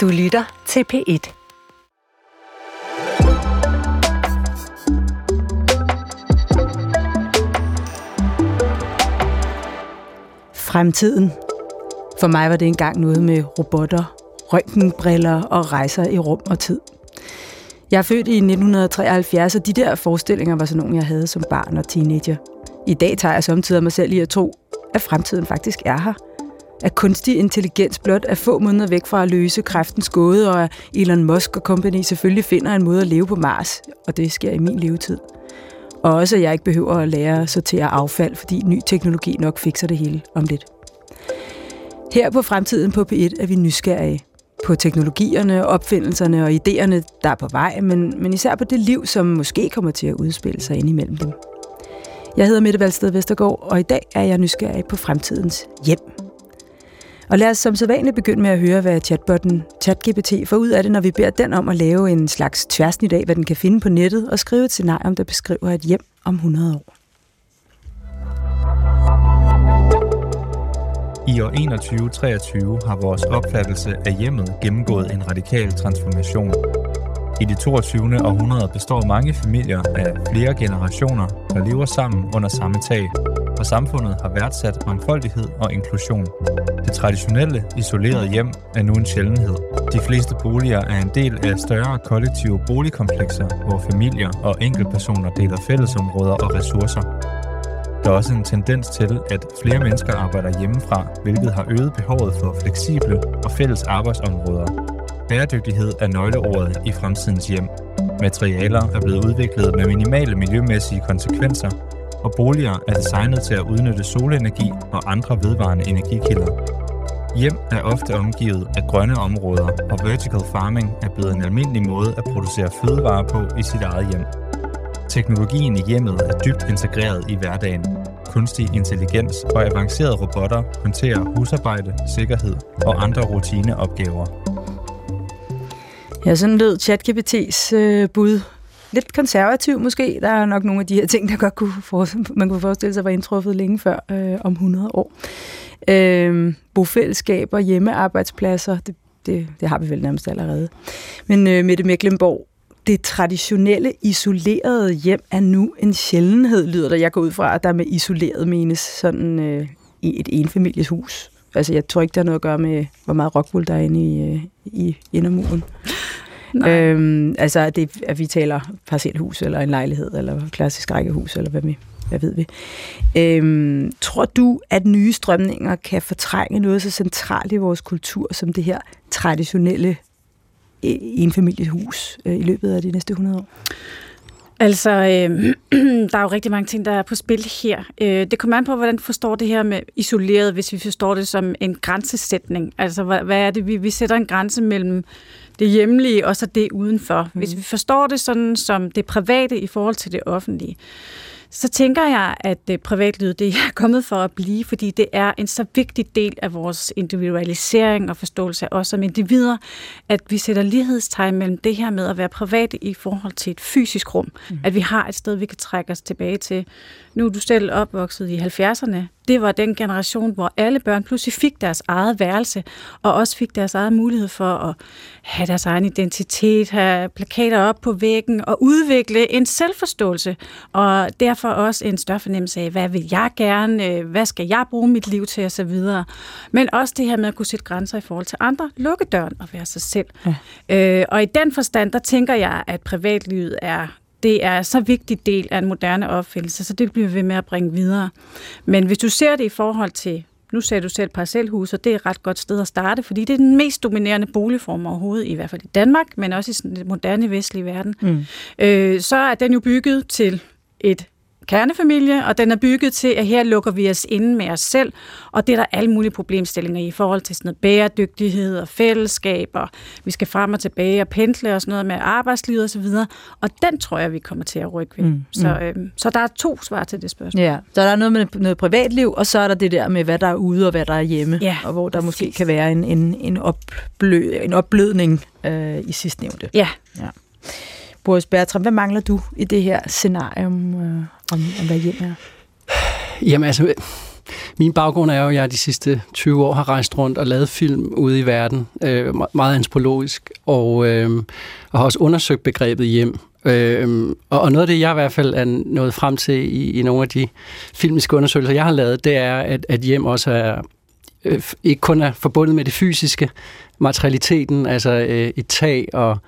Du lytter til P1. Fremtiden. For mig var det engang noget med robotter, røntgenbriller og rejser i rum og tid. Jeg er født i 1973, og de der forestillinger var sådan nogle, jeg havde som barn og teenager. I dag tager jeg samtidig mig selv i at tro, at fremtiden faktisk er her. At kunstig intelligens blot er få måneder væk fra at løse kræftens gåde, og at Elon Musk og company selvfølgelig finder en måde at leve på Mars, og det sker i min levetid. Og også, at jeg ikke behøver at lære at sortere affald, fordi ny teknologi nok fikser det hele om lidt. Her på Fremtiden på P1 er vi nysgerrige på teknologierne, opfindelserne og idéerne, der er på vej, men, men især på det liv, som måske kommer til at udspille sig indimellem dem. Jeg hedder Mette Valsted Vestergaard, og i dag er jeg nysgerrig på fremtidens hjem. Og lad os som sædvanligt begynde med at høre, hvad chatbotten ChatGPT får ud af det, når vi beder den om at lave en slags tværsnit af, hvad den kan finde på nettet, og skrive et scenarie, der beskriver et hjem om 100 år. I år 2123 har vores opfattelse af hjemmet gennemgået en radikal transformation. I det 22. århundrede består mange familier af flere generationer, der lever sammen under samme tag, og samfundet har værdsat mangfoldighed og inklusion. Det traditionelle, isolerede hjem er nu en sjældenhed. De fleste boliger er en del af større kollektive boligkomplekser, hvor familier og enkeltpersoner deler fællesområder og ressourcer. Der er også en tendens til, at flere mennesker arbejder hjemmefra, hvilket har øget behovet for fleksible og fælles arbejdsområder. Bæredygtighed er nøgleordet i fremtidens hjem. Materialer er blevet udviklet med minimale miljømæssige konsekvenser, og boliger er designet til at udnytte solenergi og andre vedvarende energikilder. Hjem er ofte omgivet af grønne områder, og vertical farming er blevet en almindelig måde at producere fødevarer på i sit eget hjem. Teknologien i hjemmet er dybt integreret i hverdagen. Kunstig intelligens og avancerede robotter håndterer husarbejde, sikkerhed og andre rutineopgaver. Ja, sådan lød ChatGPT's øh, bud. Lidt konservativ måske. Der er nok nogle af de her ting, der godt kunne for, man kunne forestille sig var indtruffet længe før øh, om 100 år. Øh, bofællesskaber, hjemmearbejdspladser, det, det, det har vi vel nærmest allerede. Men øh, Mette Mecklenborg, det traditionelle isolerede hjem er nu en sjældenhed, lyder der. Jeg går ud fra, at der med isoleret menes sådan øh, i et enfamilies hus. Altså, jeg tror ikke, der har noget at gøre med, hvor meget rockwool der er inde i, øh, i indermuren. Øhm, altså, at, det, at vi taler parcelhus, eller en lejlighed, eller klassisk rækkehus, eller hvad, vi, hvad ved vi. Øhm, tror du, at nye strømninger kan fortrænge noget så centralt i vores kultur, som det her traditionelle enfamilieshus øh, i løbet af de næste 100 år? Altså, øh, der er jo rigtig mange ting, der er på spil her. Øh, det kommer an på, hvordan forstår det her med isoleret, hvis vi forstår det som en grænsesætning. Altså, hvad, hvad er det? Vi, vi sætter en grænse mellem det hjemlige og så det udenfor. Mm. Hvis vi forstår det sådan som det private i forhold til det offentlige, så tænker jeg, at privatlivet det er kommet for at blive, fordi det er en så vigtig del af vores individualisering og forståelse af os som individer, at vi sætter lighedstegn mellem det her med at være privat i forhold til et fysisk rum. Mm. At vi har et sted, vi kan trække os tilbage til. Nu er du selv opvokset i 70'erne det var den generation, hvor alle børn pludselig fik deres eget værelse, og også fik deres eget mulighed for at have deres egen identitet, have plakater op på væggen og udvikle en selvforståelse, og derfor også en større fornemmelse af, hvad vil jeg gerne, hvad skal jeg bruge mit liv til osv. Men også det her med at kunne sætte grænser i forhold til andre, lukke døren og være sig selv. Ja. Øh, og i den forstand, der tænker jeg, at privatlivet er det er så vigtig del af en moderne opfindelse, så det bliver vi ved med at bringe videre. Men hvis du ser det i forhold til, nu ser du selv parcelhus, og det er et ret godt sted at starte, fordi det er den mest dominerende boligform overhovedet, i hvert fald i Danmark, men også i den moderne vestlige verden, mm. øh, så er den jo bygget til et kernefamilie, og den er bygget til, at her lukker vi os inde med os selv, og det er der alle mulige problemstillinger i forhold til sådan noget bæredygtighed og fællesskab, og vi skal frem og tilbage og pendle og sådan noget med arbejdslivet osv., og, og den tror jeg, vi kommer til at rykke ved. Mm, så, mm. øh, så der er to svar til det spørgsmål. Ja, så der er noget med noget privatliv, og så er der det der med, hvad der er ude og hvad der er hjemme, ja, og hvor der præcis. måske kan være en, en, en, opblø, en opblødning øh, i sidstnævnte. Ja. ja. Boris Bertram, hvad mangler du i det her scenarie om, om, hvad hjem er? Jamen altså, Min baggrund er jo, at jeg de sidste 20 år har rejst rundt og lavet film ude i verden, øh, meget antropologisk, og, øh, og har også undersøgt begrebet hjem. Øh, og noget af det, jeg i hvert fald er nået frem til i, i nogle af de filmiske undersøgelser, jeg har lavet, det er, at, at hjem også er øh, ikke kun er forbundet med det fysiske, materialiteten, altså øh, et tag og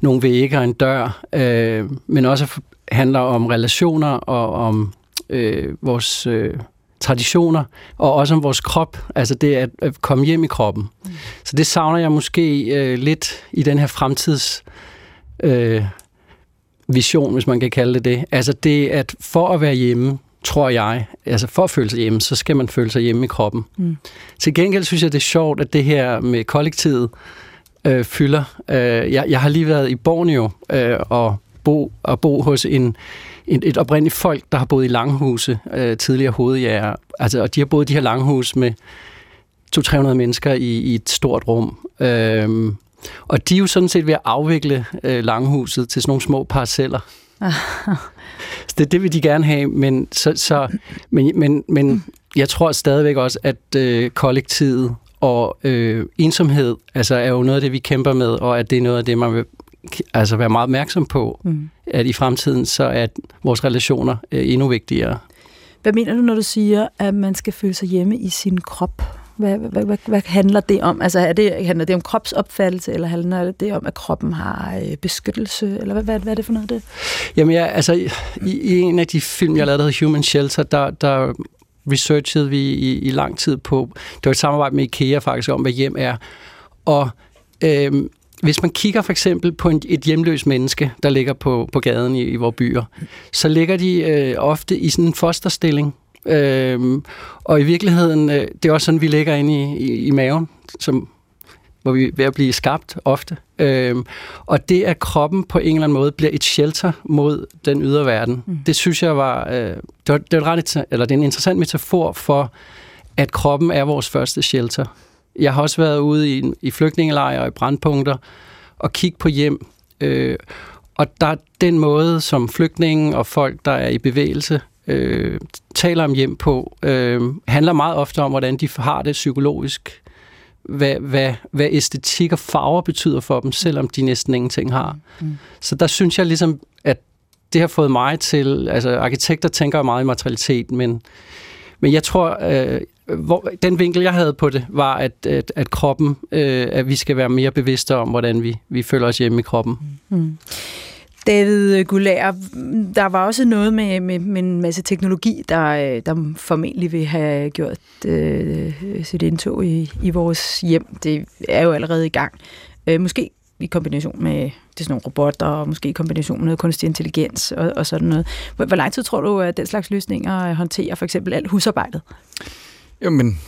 nogle vægge og en dør, øh, men også handler om relationer og om øh, vores øh, traditioner, og også om vores krop, altså det at, at komme hjem i kroppen. Mm. Så det savner jeg måske øh, lidt i den her fremtids øh, vision, hvis man kan kalde det det. Altså det, at for at være hjemme, tror jeg, altså for at føle sig hjemme, så skal man føle sig hjemme i kroppen. Mm. Til gengæld synes jeg, det er sjovt, at det her med kollektivet øh, fylder. Øh, jeg, jeg har lige været i Borneo øh, og, bo, og bo hos en, et, et oprindeligt folk, der har boet i langhuse, øh, tidligere hovedjæger. Altså, og de har boet i de her langhuse med 200-300 mennesker i, i et stort rum. Øh, og de er jo sådan set ved at afvikle øh, langhuset til sådan nogle små parceller. så det, det vil de gerne have, men, så, så, men, men, men jeg tror stadigvæk også, at øh, kollektivet og øh, ensomhed altså, er jo noget af det, vi kæmper med, og at det er noget af det, man vil altså, være meget opmærksom på, mm. at i fremtiden så er vores relationer øh, endnu vigtigere. Hvad mener du, når du siger, at man skal føle sig hjemme i sin krop? Hvad, hvad, hvad, hvad handler det om? Altså er det, handler det om kropsopfattelse, eller handler det om, at kroppen har øh, beskyttelse? Eller hvad, hvad, hvad er det for noget, det? Jamen ja, altså i, i en af de film, jeg lavede, der hedder Human Shelter, der, der researchede vi i, i lang tid på, det var et samarbejde med IKEA faktisk om, hvad hjem er. Og øhm, hvis man kigger for eksempel på en, et hjemløs menneske, der ligger på, på gaden i, i vores byer, så ligger de øh, ofte i sådan en fosterstilling. Øhm, og i virkeligheden, øh, det er også sådan, vi ligger inde i, i, i maven, som, hvor vi er ved at blive skabt ofte. Øhm, og det, at kroppen på en eller anden måde bliver et shelter mod den ydre verden, mm. det synes jeg var, øh, det var, det var ret, eller det er en interessant metafor for, at kroppen er vores første shelter. Jeg har også været ude i, i flygtningelejre og i brandpunkter og kigge på hjem. Øh, og der den måde, som flygtninge og folk, der er i bevægelse, øh, taler om hjem på, øh, handler meget ofte om, hvordan de har det psykologisk. Hvad, hvad, hvad æstetik og farver betyder for dem, selvom de næsten ingenting har. Mm. Så der synes jeg ligesom, at det har fået mig til... Altså, arkitekter tænker meget i materialitet, men, men jeg tror, øh, hvor, den vinkel, jeg havde på det, var, at, at, at kroppen, øh, at vi skal være mere bevidste om, hvordan vi, vi føler os hjemme i kroppen. Mm. David Gulær, der var også noget med, med, med en masse teknologi, der, øh, der formentlig vil have gjort øh, sit indtog i, i vores hjem. Det er jo allerede i gang. Øh, måske i kombination med det sådan nogle robotter, og måske i kombination med noget kunstig intelligens og, og sådan noget. Hvor, hvor lang tid tror du, at den slags løsninger håndterer for eksempel alt husarbejdet? Jamen,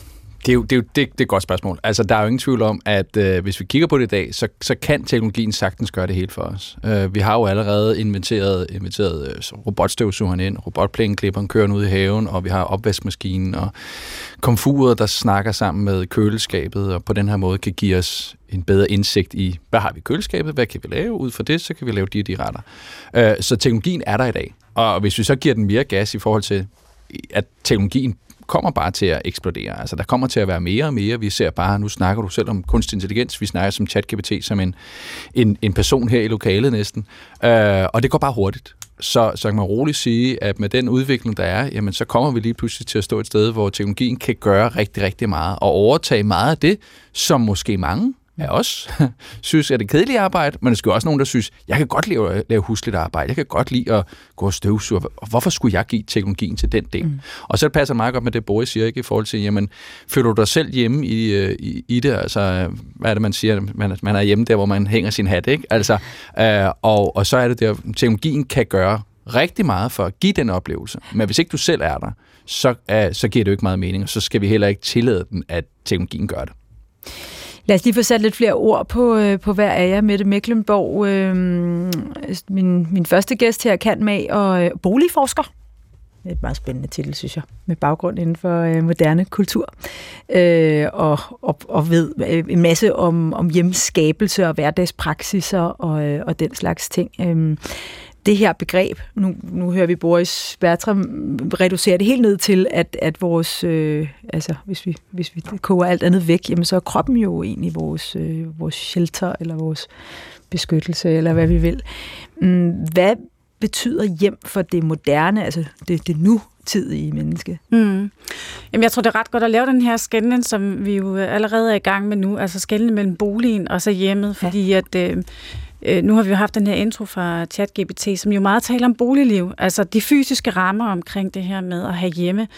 det er jo, det er jo det, det er et godt spørgsmål. Altså, der er jo ingen tvivl om, at øh, hvis vi kigger på det i dag, så, så kan teknologien sagtens gøre det helt for os. Øh, vi har jo allerede inventeret, inventeret øh, robotstøvsugeren ind, robotplæneklipperen kører ud i haven, og vi har opvaskemaskinen og komfuret, der snakker sammen med køleskabet, og på den her måde kan give os en bedre indsigt i, hvad har vi i køleskabet, hvad kan vi lave ud fra det, så kan vi lave de og de retter. Øh, så teknologien er der i dag. Og hvis vi så giver den mere gas i forhold til, at teknologien kommer bare til at eksplodere. Altså, der kommer til at være mere og mere. Vi ser bare, nu snakker du selv om kunstig intelligens, vi snakker som ChatGPT som en, en, en person her i lokalet næsten. Øh, og det går bare hurtigt. Så, så kan man roligt sige, at med den udvikling, der er, jamen, så kommer vi lige pludselig til at stå et sted, hvor teknologien kan gøre rigtig, rigtig meget, og overtage meget af det, som måske mange af os synes er det kedelige arbejde, men der skal også nogen, der synes, jeg kan godt lide at lave husligt arbejde, jeg kan godt lide at gå og støvsuge, hvorfor skulle jeg give teknologien til den del? Mm. Og så passer meget godt med det, Boris siger, ikke, i forhold til, jamen, føler du dig selv hjemme i, øh, i, i det? Altså, hvad er det, man siger? Man, man er hjemme der, hvor man hænger sin hat, ikke? Altså, øh, og, og så er det der, teknologien kan gøre rigtig meget for at give den oplevelse. Men hvis ikke du selv er der, så, uh, så giver det jo ikke meget mening, og så skal vi heller ikke tillade den, at teknologien gør det. Lad os lige få sat lidt flere ord på, øh, på hver af jer. Mette Mecklenborg, øh, min, min første gæst her, kan med og øh, boligforsker. Det er et meget spændende titel, synes jeg, med baggrund inden for øh, moderne kultur. Øh, og, og, og ved øh, en masse om, om hjemskabelse og hverdagspraksiser og, øh, og den slags ting. Øh, det her begreb, nu, nu hører vi Boris Bertram reducere det helt ned til, at, at vores, øh, altså hvis vi, hvis vi koger alt andet væk, jamen så er kroppen jo egentlig vores, øh, vores shelter, eller vores beskyttelse, eller hvad vi vil. Mm, hvad betyder hjem for det moderne, altså det, det nu tidige menneske? Mm. Jamen, jeg tror, det er ret godt at lave den her skændning, som vi jo allerede er i gang med nu, altså skændning mellem boligen og så hjemmet, fordi ja. at øh, øh, nu har vi jo haft den her intro fra ChatGPT, som jo meget taler om boligliv, altså de fysiske rammer omkring det her med at have hjemme.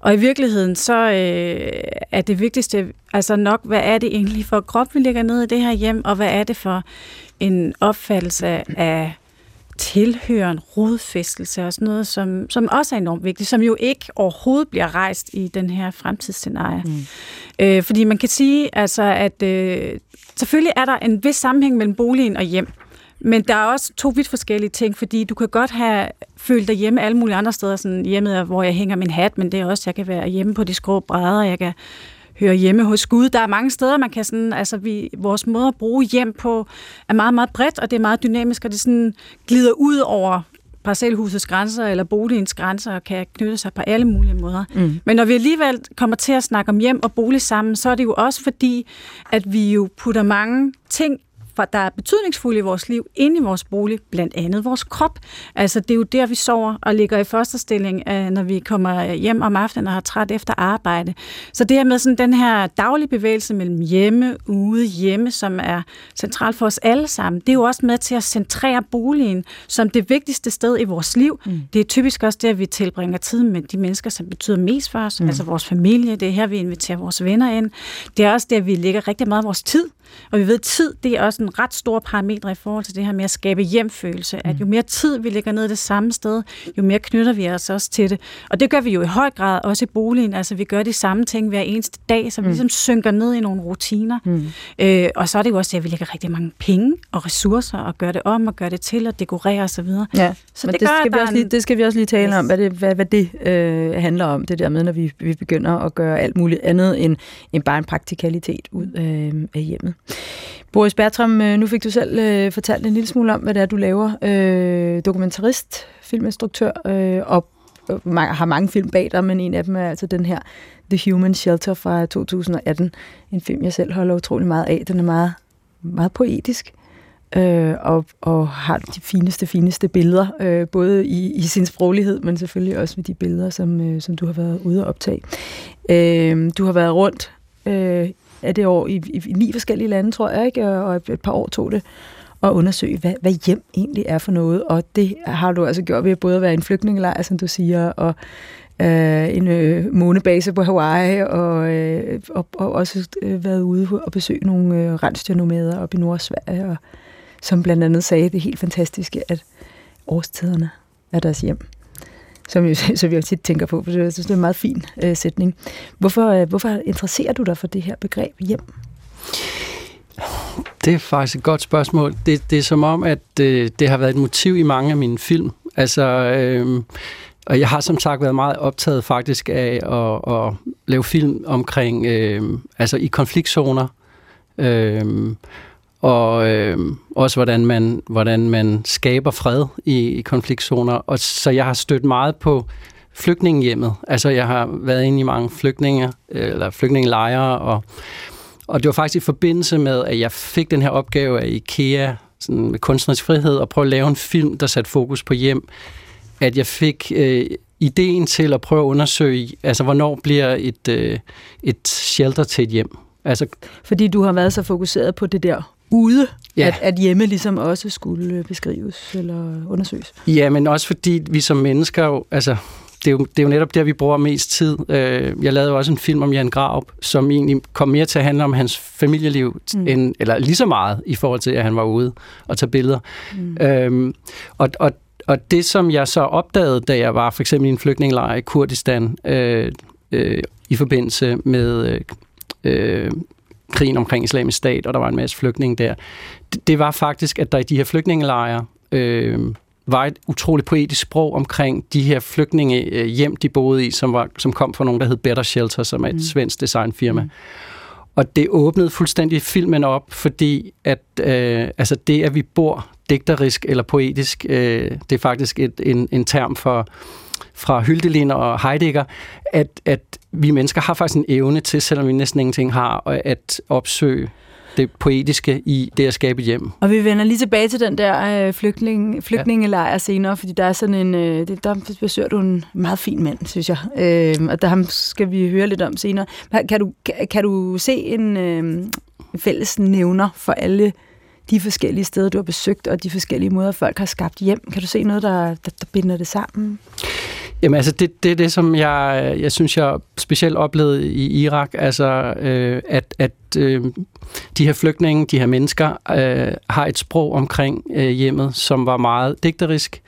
Og i virkeligheden, så øh, er det vigtigste altså nok, hvad er det egentlig for krop, vi ligger ned i det her hjem, og hvad er det for en opfattelse af tilhører en rodfæstelse og sådan noget, som, som også er enormt vigtigt, som jo ikke overhovedet bliver rejst i den her fremtidsscenarie. Mm. Øh, fordi man kan sige, altså, at øh, selvfølgelig er der en vis sammenhæng mellem boligen og hjem, men der er også to vidt forskellige ting, fordi du kan godt have følt dig hjemme alle mulige andre steder, sådan hjemmet, hvor jeg hænger min hat, men det er også, jeg kan være hjemme på de skrå brædder, jeg kan høre hjemme hos Gud. Der er mange steder, man kan sådan, altså vi, vores måde at bruge hjem på er meget, meget bredt, og det er meget dynamisk, og det sådan glider ud over parcelhusets grænser eller boligens grænser og kan knytte sig på alle mulige måder. Mm. Men når vi alligevel kommer til at snakke om hjem og bolig sammen, så er det jo også fordi, at vi jo putter mange ting der er betydningsfulde i vores liv, inde i vores bolig, blandt andet vores krop. Altså, det er jo der, vi sover og ligger i første stilling, øh, når vi kommer hjem om aftenen og har træt efter arbejde. Så det her med sådan den her daglige bevægelse mellem hjemme, ude, hjemme, som er centralt for os alle sammen, det er jo også med til at centrere boligen som det vigtigste sted i vores liv. Mm. Det er typisk også der, vi tilbringer tid med de mennesker, som betyder mest for os, mm. altså vores familie. Det er her, vi inviterer vores venner ind. Det er også der, vi lægger rigtig meget af vores tid. Og vi ved, at tid det er også en ret stor parameter i forhold til det her med at skabe hjemfølelse. At mm. jo mere tid vi lægger ned det samme sted, jo mere knytter vi os også til det. Og det gør vi jo i høj grad også i boligen. Altså vi gør de samme ting hver eneste dag, så vi mm. ligesom synker ned i nogle rutiner. Mm. Øh, og så er det jo også, at vi lægger rigtig mange penge og ressourcer og gør det om og gør det til og dekorerer osv. Ja, så men det, det, gør, skal vi også lige, det skal vi også lige tale yes. om, hvad det, hvad, hvad det øh, handler om, det der med, når vi, vi begynder at gøre alt muligt andet end, end bare en praktikalitet ud af, af hjemmet. Boris Bertram, øh, nu fik du selv øh, fortalt en lille smule om, hvad det er, du laver. Øh, dokumentarist, filminstruktør, øh, og øh, har mange film bag dig, men en af dem er altså den her The Human Shelter fra 2018. En film, jeg selv holder utrolig meget af. Den er meget, meget poetisk. Øh, og, og har de fineste, fineste billeder, øh, både i, i sin sproglighed, men selvfølgelig også med de billeder, som, øh, som du har været ude at optage. Øh, du har været rundt øh, er det år i, i, i ni forskellige lande, tror jeg, ikke? og et, et par år tog det at undersøge, hvad, hvad hjem egentlig er for noget. Og det har du altså gjort ved både at være en flygtningelejr, som du siger, og øh, en øh, månebase på Hawaii, og, øh, og, og også øh, været ude og besøge nogle øh, rensdyrnomader op i Nordsverige, og, som blandt andet sagde det helt fantastiske, at årstiderne er deres hjem som, jo, som vi jo tit tænker på, for jeg synes, det er en meget fin øh, sætning. Hvorfor, øh, hvorfor interesserer du dig for det her begreb hjem? Det er faktisk et godt spørgsmål. Det, det er som om, at øh, det har været et motiv i mange af mine film. Altså, øh, og jeg har som sagt været meget optaget faktisk af at, at lave film omkring, øh, altså i konfliktzoner. Øh, og øh, også hvordan man, hvordan man skaber fred i, i konfliktzoner. Og så jeg har stødt meget på flygtningehjemmet. Altså jeg har været inde i mange flygtninge, øh, eller flygtningelejre, og, og det var faktisk i forbindelse med, at jeg fik den her opgave af IKEA sådan med kunstnerisk frihed, og prøve at lave en film, der satte fokus på hjem, at jeg fik øh, ideen til at prøve at undersøge, altså hvornår bliver et, øh, et shelter til et hjem. Altså, Fordi du har været så fokuseret på det der ude, ja. at, at hjemme ligesom også skulle øh, beskrives eller undersøges. Ja, men også fordi vi som mennesker jo, altså det er, jo, det er jo netop der, vi bruger mest tid. Øh, jeg lavede også en film om Jan Graup, som egentlig kom mere til at handle om hans familieliv, mm. end, eller lige så meget i forhold til, at han var ude og tage billeder. Mm. Øhm, og, og, og det, som jeg så opdagede, da jeg var for eksempel i en flygtningelejr i Kurdistan, øh, øh, i forbindelse med øh, øh krigen omkring islamisk stat, og der var en masse flygtninge der, det, det var faktisk, at der i de her flygtningelejre øh, var et utroligt poetisk sprog omkring de her flygtninge øh, hjem, de boede i, som, var, som kom fra nogen, der hed Better Shelter, som er et mm. svensk designfirma. Mm. Og det åbnede fuldstændig filmen op, fordi at, øh, altså det, at vi bor digterisk eller poetisk. Øh, det er faktisk et, en, en term for fra Hyldelin og Heidegger, at, at vi mennesker har faktisk en evne til, selvom vi næsten ingenting har, at opsøge det poetiske i det at skabe et hjem. Og vi vender lige tilbage til den der øh, flygtning, flygtningelejr ja. senere, fordi der er sådan en, øh, det, der besøger du en meget fin mand, synes jeg. Øh, og der ham skal vi høre lidt om senere. Kan du, kan, du se en, øh, fælles nævner for alle de forskellige steder, du har besøgt, og de forskellige måder, folk har skabt hjem? Kan du se noget, der, der, der binder det sammen? Jamen altså, det, det er det, som jeg, jeg synes, jeg specielt oplevede i Irak, altså øh, at, at øh, de her flygtninge, de her mennesker, øh, har et sprog omkring øh, hjemmet, som var meget digterisk,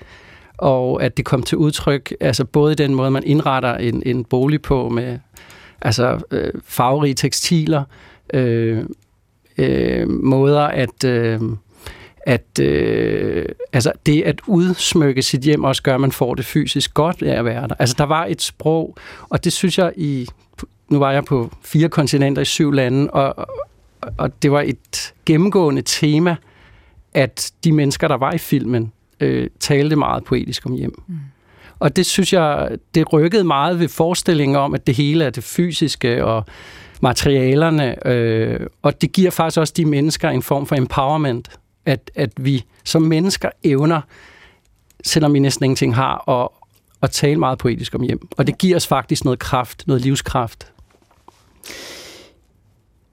og at det kom til udtryk, altså både i den måde, man indretter en, en bolig på med altså øh, farverige tekstiler, øh, øh, måder at... Øh, at øh, altså det at udsmykke sit hjem også gør, at man får det fysisk godt af at være der. Altså der var et sprog, og det synes jeg i, nu var jeg på fire kontinenter i syv lande, og, og det var et gennemgående tema, at de mennesker, der var i filmen, øh, talte meget poetisk om hjem. Mm. Og det synes jeg, det rykkede meget ved forestillingen om, at det hele er det fysiske og materialerne, øh, og det giver faktisk også de mennesker en form for empowerment at, at vi som mennesker evner, selvom vi næsten ingenting har, at, at tale meget poetisk om hjem. Og det giver os faktisk noget kraft, noget livskraft.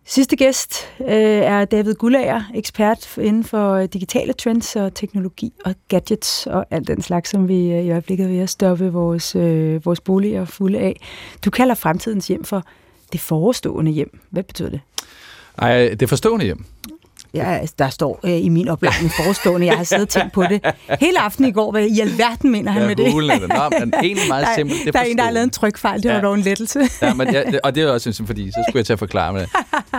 Sidste gæst øh, er David Gullager, ekspert inden for digitale trends og teknologi og gadgets og alt den slags, som vi øh, i øjeblikket er ved at stoppe vores, øh, vores boliger fulde af. Du kalder fremtidens hjem for det forestående hjem. Hvad betyder det? Ej, det forstående hjem. Ja, der står øh, i min opladning forestående, jeg har siddet og tænkt på det hele aften i går. Hvad i alverden mener han ja, med det? Er det. Nå, men egentlig meget simpelt. Det der er en, der har lavet en trykfejl. Det var ja. dog en lettelse. ja, men ja, og det er også en fordi så skulle jeg til at forklare med det.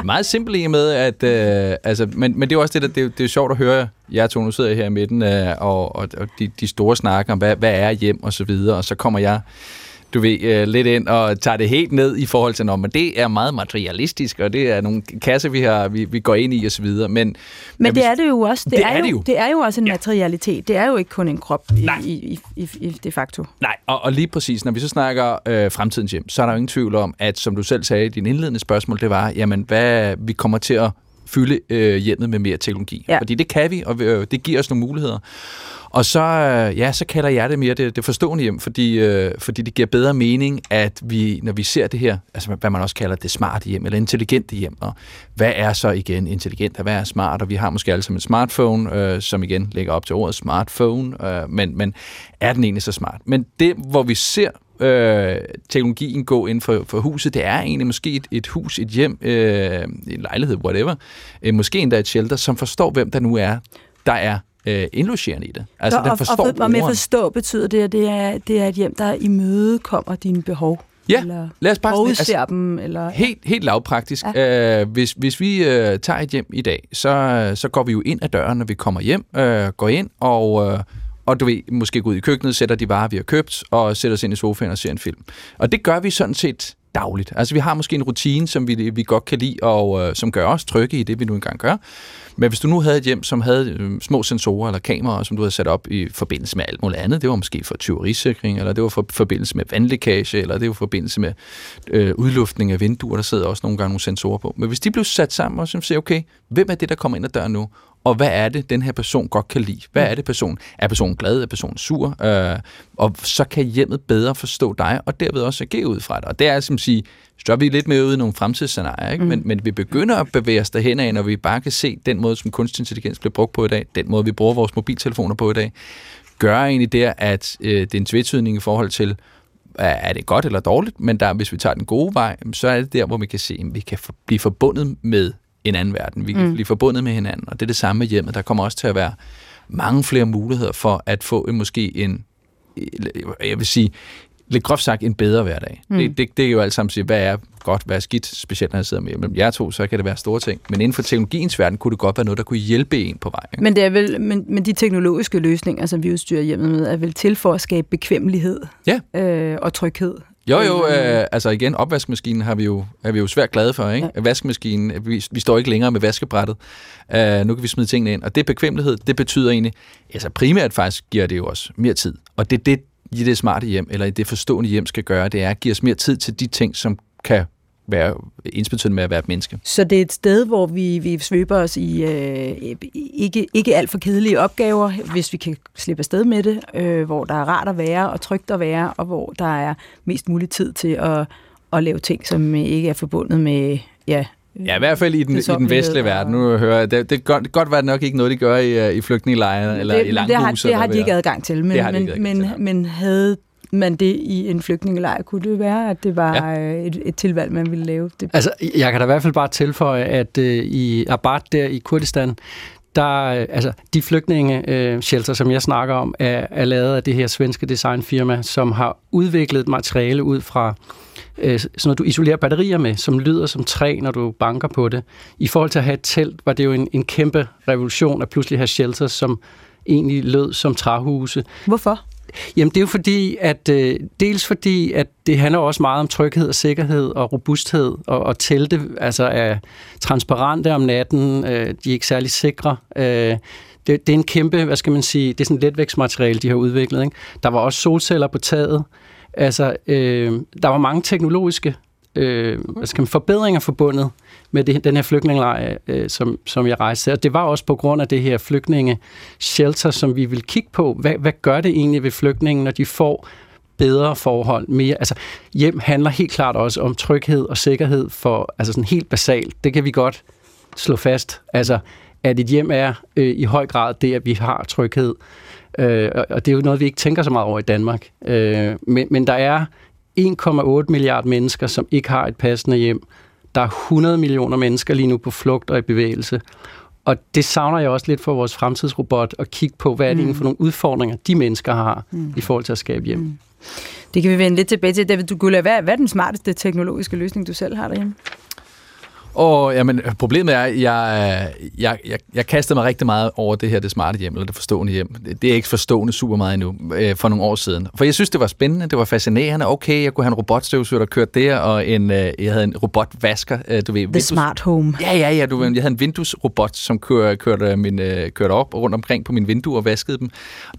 Meget simpelt i med, at... Øh, altså, men, men det er også det, der, det, er, det er sjovt at høre jer to, nu sidder jeg her i midten, øh, og, og, og de, de store snakker om, hvad, hvad er hjem og så videre, og så kommer jeg du ved, øh, lidt ind og tager det helt ned i forhold til, men det er meget materialistisk, og det er nogle kasser, vi, har, vi, vi går ind i og så videre. Men, men, men det er det jo også. Det, det, er, er, det jo. det er jo også en ja. materialitet. Det er jo ikke kun en krop i, i, i, i, i de facto. Nej, og, og lige præcis, når vi så snakker øh, fremtidens hjem, så er der jo ingen tvivl om, at som du selv sagde i din indledende spørgsmål, det var, jamen, hvad vi kommer til at fylde øh, hjemmet med mere teknologi. Ja. Fordi det kan vi, og øh, det giver os nogle muligheder. Og så, øh, ja, så kalder jeg det mere det, det forstående hjem, fordi, øh, fordi det giver bedre mening, at vi, når vi ser det her, altså hvad man også kalder det smarte hjem, eller intelligente hjem, og hvad er så igen intelligent, og hvad er smart, og vi har måske alle sammen en smartphone, øh, som igen ligger op til ordet smartphone, øh, men, men er den egentlig så smart? Men det, hvor vi ser øh, teknologien gå ind for, for huset. Det er egentlig måske et, et hus, et hjem, øh, en lejlighed, whatever. Øh, måske endda et shelter, som forstår, hvem der nu er, der er øh, indlogerende i det. Altså, den forstår og, og, og med forstå betyder det, at det er, det er et hjem, der imødekommer dine behov. Ja, eller lad os bare altså, dem. Eller, helt, helt lavpraktisk. Ja. Øh, hvis, hvis vi øh, tager et hjem i dag, så, så går vi jo ind ad døren, når vi kommer hjem, øh, går ind og... Øh, og du ved, måske gå ud i køkkenet, sætter de varer, vi har købt, og sætter os ind i sofaen og ser en film. Og det gør vi sådan set dagligt. Altså vi har måske en rutine, som vi, vi godt kan lide, og øh, som gør os trygge i det, vi nu engang gør. Men hvis du nu havde et hjem, som havde øh, små sensorer eller kameraer, som du havde sat op i forbindelse med alt muligt andet, det var måske for tyverisikring, eller det var for forbindelse med vandlækage, eller det var for forbindelse med øh, udluftning af vinduer, der sidder også nogle gange nogle sensorer på. Men hvis de blev sat sammen, og så siger, okay, hvem er det, der kommer ind ad døren nu? Og hvad er det, den her person godt kan lide? Hvad mm. er det, person? Er personen glad? Er personen sur? Øh, og så kan hjemmet bedre forstå dig, og derved også agere ud fra dig. Og det er som at sige, så er vi lidt mere ude i nogle fremtidsscenarier, ikke? Mm. Men, men vi begynder at bevæge os derhen af, når vi bare kan se den måde, som kunstig intelligens bliver brugt på i dag, den måde, vi bruger vores mobiltelefoner på i dag, gør egentlig det, at øh, det er en tvetydig i forhold til, er det godt eller dårligt, men der, hvis vi tager den gode vej, så er det der, hvor vi kan se, at vi kan blive forbundet med en anden verden. Vi kan mm. blive forbundet med hinanden, og det er det samme med hjemmet. Der kommer også til at være mange flere muligheder for at få måske en, jeg vil sige, lidt groft sagt, en bedre hverdag. Mm. Det, det, det er jo alt sammen at sige, hvad er godt, hvad er skidt, specielt når jeg sidder med mellem jer to, så kan det være store ting. Men inden for teknologiens verden kunne det godt være noget, der kunne hjælpe en på vej. Ikke? Men, det er vel, men, men de teknologiske løsninger, som vi udstyrer hjemmet med, er vel til for at skabe bekvemmelighed ja. øh, og tryghed Jo, jo, øh, altså igen, opvaskemaskinen har vi jo, er vi jo svært glade for, ikke? Ja. Vaskemaskinen, vi, vi står ikke længere med vaskebrættet. Uh, nu kan vi smide tingene ind, og det bekvemmelighed, det betyder egentlig, altså primært faktisk giver det jo også mere tid. Og det er det, i det smarte hjem, eller i det forstående hjem skal gøre, det er at give os mere tid til de ting, som kan være ensbetydende med at være et menneske. Så det er et sted, hvor vi, vi svøber os i øh, ikke, ikke alt for kedelige opgaver, hvis vi kan slippe afsted med det, øh, hvor der er rart at være og trygt at være, og hvor der er mest mulig tid til at, at lave ting, som ikke er forbundet med ja, Ja, i hvert fald i den, i den vestlige verden. Nu hører jeg, det, det, godt, det godt være nok ikke noget, de gør i, i flygtningelejre eller i langhuse. Det har, det har de ikke adgang til, men, men, men, men havde men det i en flygtningelejr, kunne det være, at det var ja. Øh, et, et tilvalg, man ville lave? Det. Altså, jeg kan da i hvert fald bare tilføje, at uh, i Abad der i Kurdistan, der, øh, altså, de flygtninge uh, shelter, som jeg snakker om, er, er lavet af det her svenske designfirma, som har udviklet et materiale ud fra uh, sådan noget, du isolerer batterier med, som lyder som træ, når du banker på det. I forhold til at have et telt, var det jo en, en kæmpe revolution at pludselig have shelters, som egentlig lød som træhuse. Hvorfor? Jamen det er jo fordi, at øh, dels fordi, at det handler også meget om tryghed og sikkerhed og robusthed, og, og telte altså er transparente om natten, øh, de er ikke særlig sikre. Øh, det, det er en kæmpe, hvad skal man sige, det er sådan et letvægtsmateriale, de har udviklet. Ikke? Der var også solceller på taget. Altså, øh, der var mange teknologiske øh, altså, hvad skal man, forbedringer forbundet med det, den her flygtningelejr, øh, som, som jeg rejste. Og det var også på grund af det her flygtninge-shelter, som vi vil kigge på. Hvad, hvad gør det egentlig ved flygtningen, når de får bedre forhold. Mere, altså, hjem handler helt klart også om tryghed og sikkerhed for, altså sådan helt basalt. Det kan vi godt slå fast. Altså, at et hjem er øh, i høj grad det, at vi har tryghed. Øh, og det er jo noget, vi ikke tænker så meget over i Danmark. Øh, men, men der er 1,8 milliarder mennesker, som ikke har et passende hjem. Der er 100 millioner mennesker lige nu på flugt og i bevægelse. Og det savner jeg også lidt for vores fremtidsrobot, at kigge på, hvad er det mm. for nogle udfordringer, de mennesker har mm. i forhold til at skabe hjem. Mm. Det kan vi vende lidt tilbage til. David Dugula, hvad, hvad er den smarteste teknologiske løsning, du selv har derhjemme? Og jamen, problemet er, at jeg, jeg, jeg, jeg kastede mig rigtig meget over det her det smarte hjem, eller det forstående hjem. Det er ikke forstående super meget endnu, øh, for nogle år siden. For jeg synes, det var spændende, det var fascinerende. Okay, jeg kunne have en robotstøvsuger, der kørte der, og en, øh, jeg havde en robotvasker. Øh, du ved, The Windows. Smart Home. Ja, ja, ja. Du, jeg havde en Windows-robot, som kørte, kørte, min, øh, kørte op rundt omkring på min vindue og vaskede dem.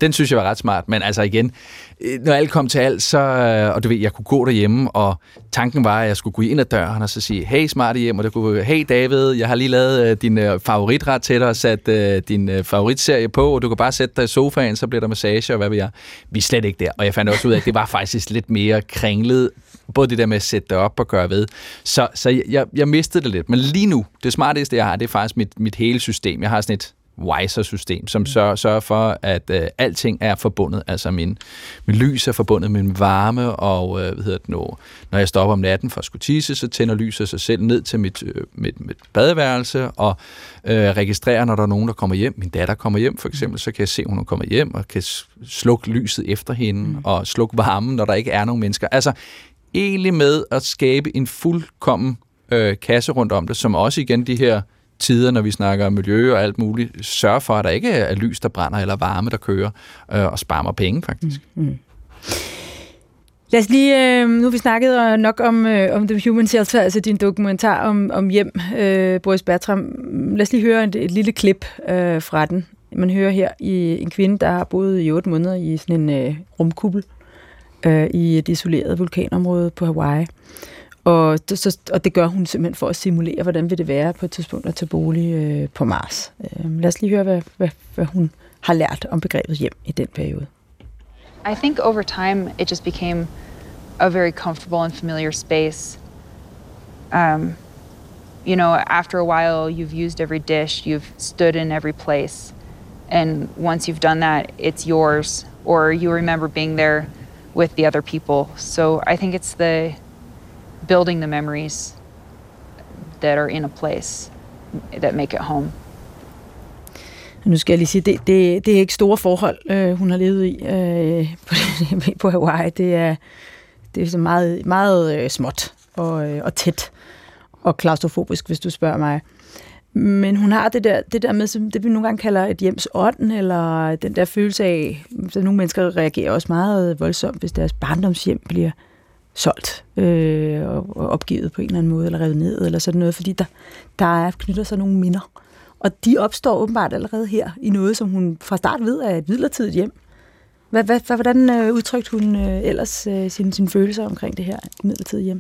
Den synes jeg var ret smart. Men altså igen, Øh, når alt kom til alt, så, øh, og du ved, jeg kunne gå derhjemme, og tanken var, at jeg skulle gå ind ad døren og så sige, hey smarte hjem, og det kunne hey David, jeg har lige lavet øh, din favoritret til dig, og sat din favoritserie på, og du kan bare sætte dig i sofaen, så bliver der massage, og hvad ved jeg. Vi er slet ikke der, og jeg fandt også ud af, at det var faktisk lidt mere kringlet, både det der med at sætte det op og gøre ved. Så, så jeg, jeg mistede det lidt. Men lige nu, det smarteste, jeg har, det er faktisk mit, mit hele system. Jeg har sådan et Wiser-system, som sørger, sørger for, at øh, alting er forbundet. Altså min, min lys er forbundet med min varme, og øh, hvad hedder det nu, når jeg stopper om natten for at skulle tisse, så tænder lyset sig selv ned til mit, øh, mit, mit badeværelse, og øh, registrerer, når der er nogen, der kommer hjem. Min datter kommer hjem, for eksempel, så kan jeg se, at hun er kommet hjem, og kan slukke lyset efter hende, mm. og slukke varmen, når der ikke er nogen mennesker. Altså, egentlig med at skabe en fuldkommen øh, kasse rundt om det, som også igen de her tider, når vi snakker miljø og alt muligt, sørge for, at der ikke er lys, der brænder, eller varme, der kører, øh, og sparer penge faktisk. Mm, mm. Lad os lige, øh, nu har vi snakket øh, nok om, øh, om The Human Shelter, altså din dokumentar om, om hjem, øh, Boris Bertram. Lad os lige høre et, et lille klip øh, fra den. Man hører her i en kvinde, der har boet i otte måneder i sådan en øh, rumkubbel øh, i et isoleret vulkanområde på Hawaii. Og så, og det gør hun simpelthen for at simulere, hvordan vil det være på et tidspunkt at tage bolig øh, på Mars. Øh, lad os lige høre, hvad, hvad, hvad hun har lært om begrebet hjem i den periode. I think over time it just became a very comfortable and familiar space. Um, you know, after a while, you've used every dish, you've stood in every place. And once you've done that, it's yours, or you remember being there with the other people. So I think it's the building the memories that are in a place that make it home. Nu skal jeg lige sige, det, det, det er ikke store forhold, øh, hun har levet i øh, på, på Hawaii. Det er, det er så meget, meget øh, småt og, øh, og tæt og klaustrofobisk, hvis du spørger mig. Men hun har det der, det der med, som det vi nogle gange kalder et hjems ånd, eller den der følelse af, at nogle mennesker reagerer også meget voldsomt, hvis deres barndomshjem bliver solgt øh, og, og opgivet på en eller anden måde, eller revet ned, eller sådan noget, fordi der, der er, knytter sig nogle minder. Og de opstår åbenbart allerede her i noget, som hun fra start ved er et midlertidigt hjem. Hvad, hvad, hvordan øh, udtrykte hun øh, ellers øh, sine, sine følelser omkring det her midlertidige hjem?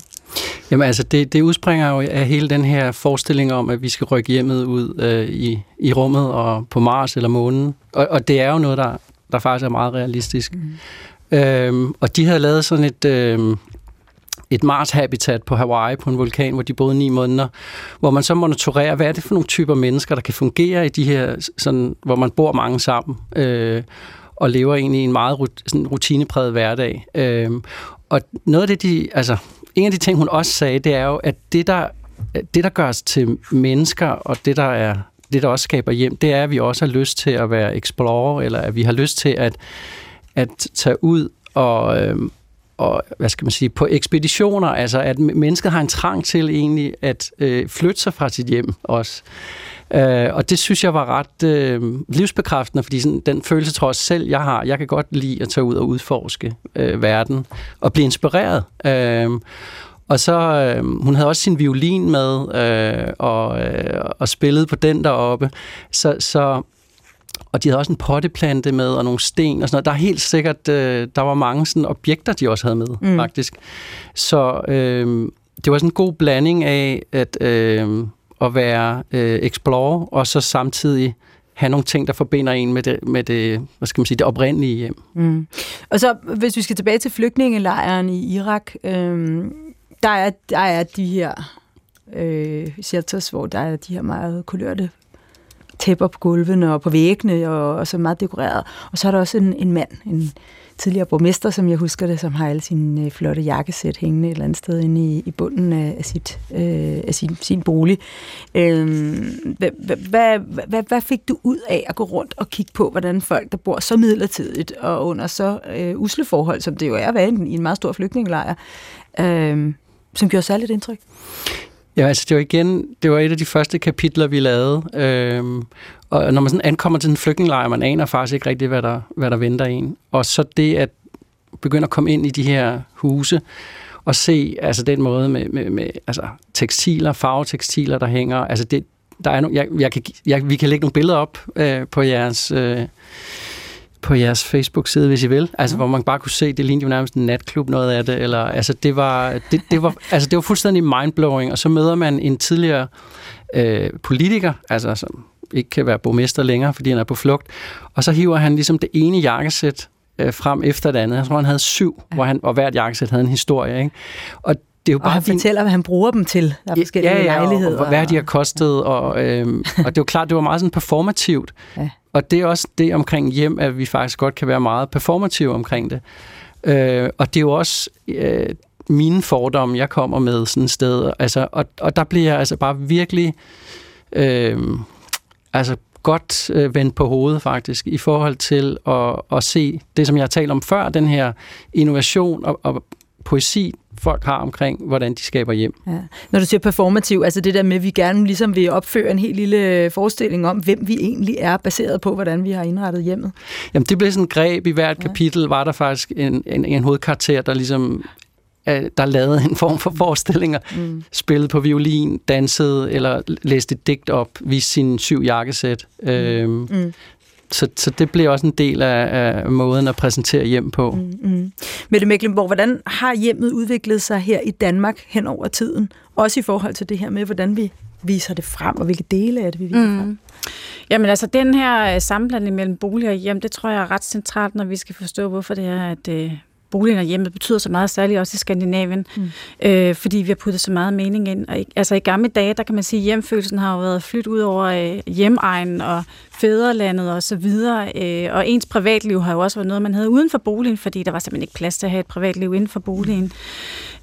Jamen altså, det, det udspringer jo af hele den her forestilling om, at vi skal rykke hjemmet ud øh, i, i rummet og på Mars eller månen. Og, og det er jo noget, der, der faktisk er meget realistisk. Mm. Øhm, og de havde lavet sådan et... Øh, et Mars-habitat på Hawaii på en vulkan, hvor de boede ni måneder, hvor man så monitorerer, hvad er det for nogle typer mennesker, der kan fungere i de her, sådan, hvor man bor mange sammen, øh, og lever egentlig i en meget sådan rutinepræget hverdag. Øh, og noget af det, de, altså, en af de ting, hun også sagde, det er jo, at det, der, det, der gør os til mennesker, og det, der er det, der også skaber hjem, det er, at vi også har lyst til at være explorer, eller at vi har lyst til at, at tage ud og, øh, og, hvad skal man sige, på ekspeditioner, altså at mennesket har en trang til egentlig at øh, flytte sig fra sit hjem også. Øh, og det synes jeg var ret øh, livsbekræftende, fordi sådan, den følelse tror jeg selv, jeg har. Jeg kan godt lide at tage ud og udforske øh, verden og blive inspireret. Øh, og så, øh, hun havde også sin violin med, øh, og, øh, og spillede på den deroppe. Så, så og de havde også en potteplante med, og nogle sten og sådan noget. Der er helt sikkert, øh, der var mange sådan objekter, de også havde med, mm. faktisk. Så øh, det var sådan en god blanding af at, øh, at være øh, explorer, og så samtidig have nogle ting, der forbinder en med det, med det, hvad skal man sige, det oprindelige hjem. Mm. Og så, hvis vi skal tilbage til flygtningelejren i Irak, øh, der, er, der er de her øh, shelters, hvor der er de her meget kulørte tæpper på gulvene og på væggene, og, og så meget dekoreret. Og så er der også en, en mand, en tidligere borgmester, som jeg husker det, som har alle sine øh, flotte jakkesæt hængende et eller andet sted inde i, i bunden af, af, sit, øh, af sin, sin bolig. Øh, hvad, hvad, hvad, hvad fik du ud af at gå rundt og kigge på, hvordan folk, der bor så midlertidigt og under så øh, usle forhold, som det jo er at være i en meget stor flygtningelejr, øh, som gjorde særligt indtryk? Ja, altså det var igen, det var et af de første kapitler, vi lavede. Øhm, og når man sådan ankommer til en flygtningelejr, man aner faktisk ikke rigtigt, hvad der, hvad der venter en. Og så det at begynde at komme ind i de her huse, og se altså den måde med, med, med altså, tekstiler, farvetekstiler, der hænger. Altså det, der er no, jeg, jeg kan, jeg, vi kan lægge nogle billeder op øh, på jeres... Øh, på jeres Facebook-side, hvis I vil. Altså, ja. hvor man bare kunne se, det lignede jo nærmest en natklub, noget af det. Eller, altså, det var, det, det var, altså, det var fuldstændig mindblowing. Og så møder man en tidligere øh, politiker, altså, som ikke kan være borgmester længere, fordi han er på flugt. Og så hiver han ligesom det ene jakkesæt øh, frem efter det andet. Jeg tror, han havde syv, ja. hvor han, og hvert jakkesæt havde en historie. Ikke? Og det er jo bare og han din... fortæller, hvad han bruger dem til. Der er forskellige ja, ja, lejligheder. Og, og hvad de har kostet. Og, øhm, og det jo klart, det var meget sådan performativt. Ja. Og det er også det omkring hjem, at vi faktisk godt kan være meget performative omkring det. Øh, og det er jo også øh, mine fordomme, jeg kommer med sådan et sted. Altså, og, og der bliver jeg altså bare virkelig øh, altså godt øh, vendt på hovedet faktisk, i forhold til at, at se det, som jeg har talt om før, den her innovation og, og poesi, folk har omkring, hvordan de skaber hjem. Ja. Når du siger performativ, altså det der med, at vi gerne ligesom vil opføre en helt lille forestilling om, hvem vi egentlig er, baseret på, hvordan vi har indrettet hjemmet. Jamen det blev sådan en greb. I hvert ja. kapitel var der faktisk en, en, en hovedkarakter, der ligesom der lavede en form for forestillinger, mm. spillede på violin, dansede eller læste et digt op, viste sin syv jakkesæt. Mm. Øhm, mm så, så det bliver også en del af, af måden at præsentere hjem på. Mm, mm. Mette Mecklenborg, hvordan har hjemmet udviklet sig her i Danmark hen over tiden? Også i forhold til det her med, hvordan vi viser det frem, og hvilke dele af det vi viser mm. frem? Jamen altså, den her øh, sammenblanding mellem bolig og hjem, det tror jeg er ret centralt, når vi skal forstå, hvorfor det er, at øh, boligen og hjemmet betyder så meget, særligt også i Skandinavien, mm. øh, fordi vi har puttet så meget mening ind. Og, altså i gamle dage, der kan man sige, at hjemfølelsen har jo været flyttet ud over øh, hjemegnen og fædrelandet og så videre. Øh, og ens privatliv har jo også været noget, man havde uden for boligen, fordi der var simpelthen ikke plads til at have et privatliv inden for boligen.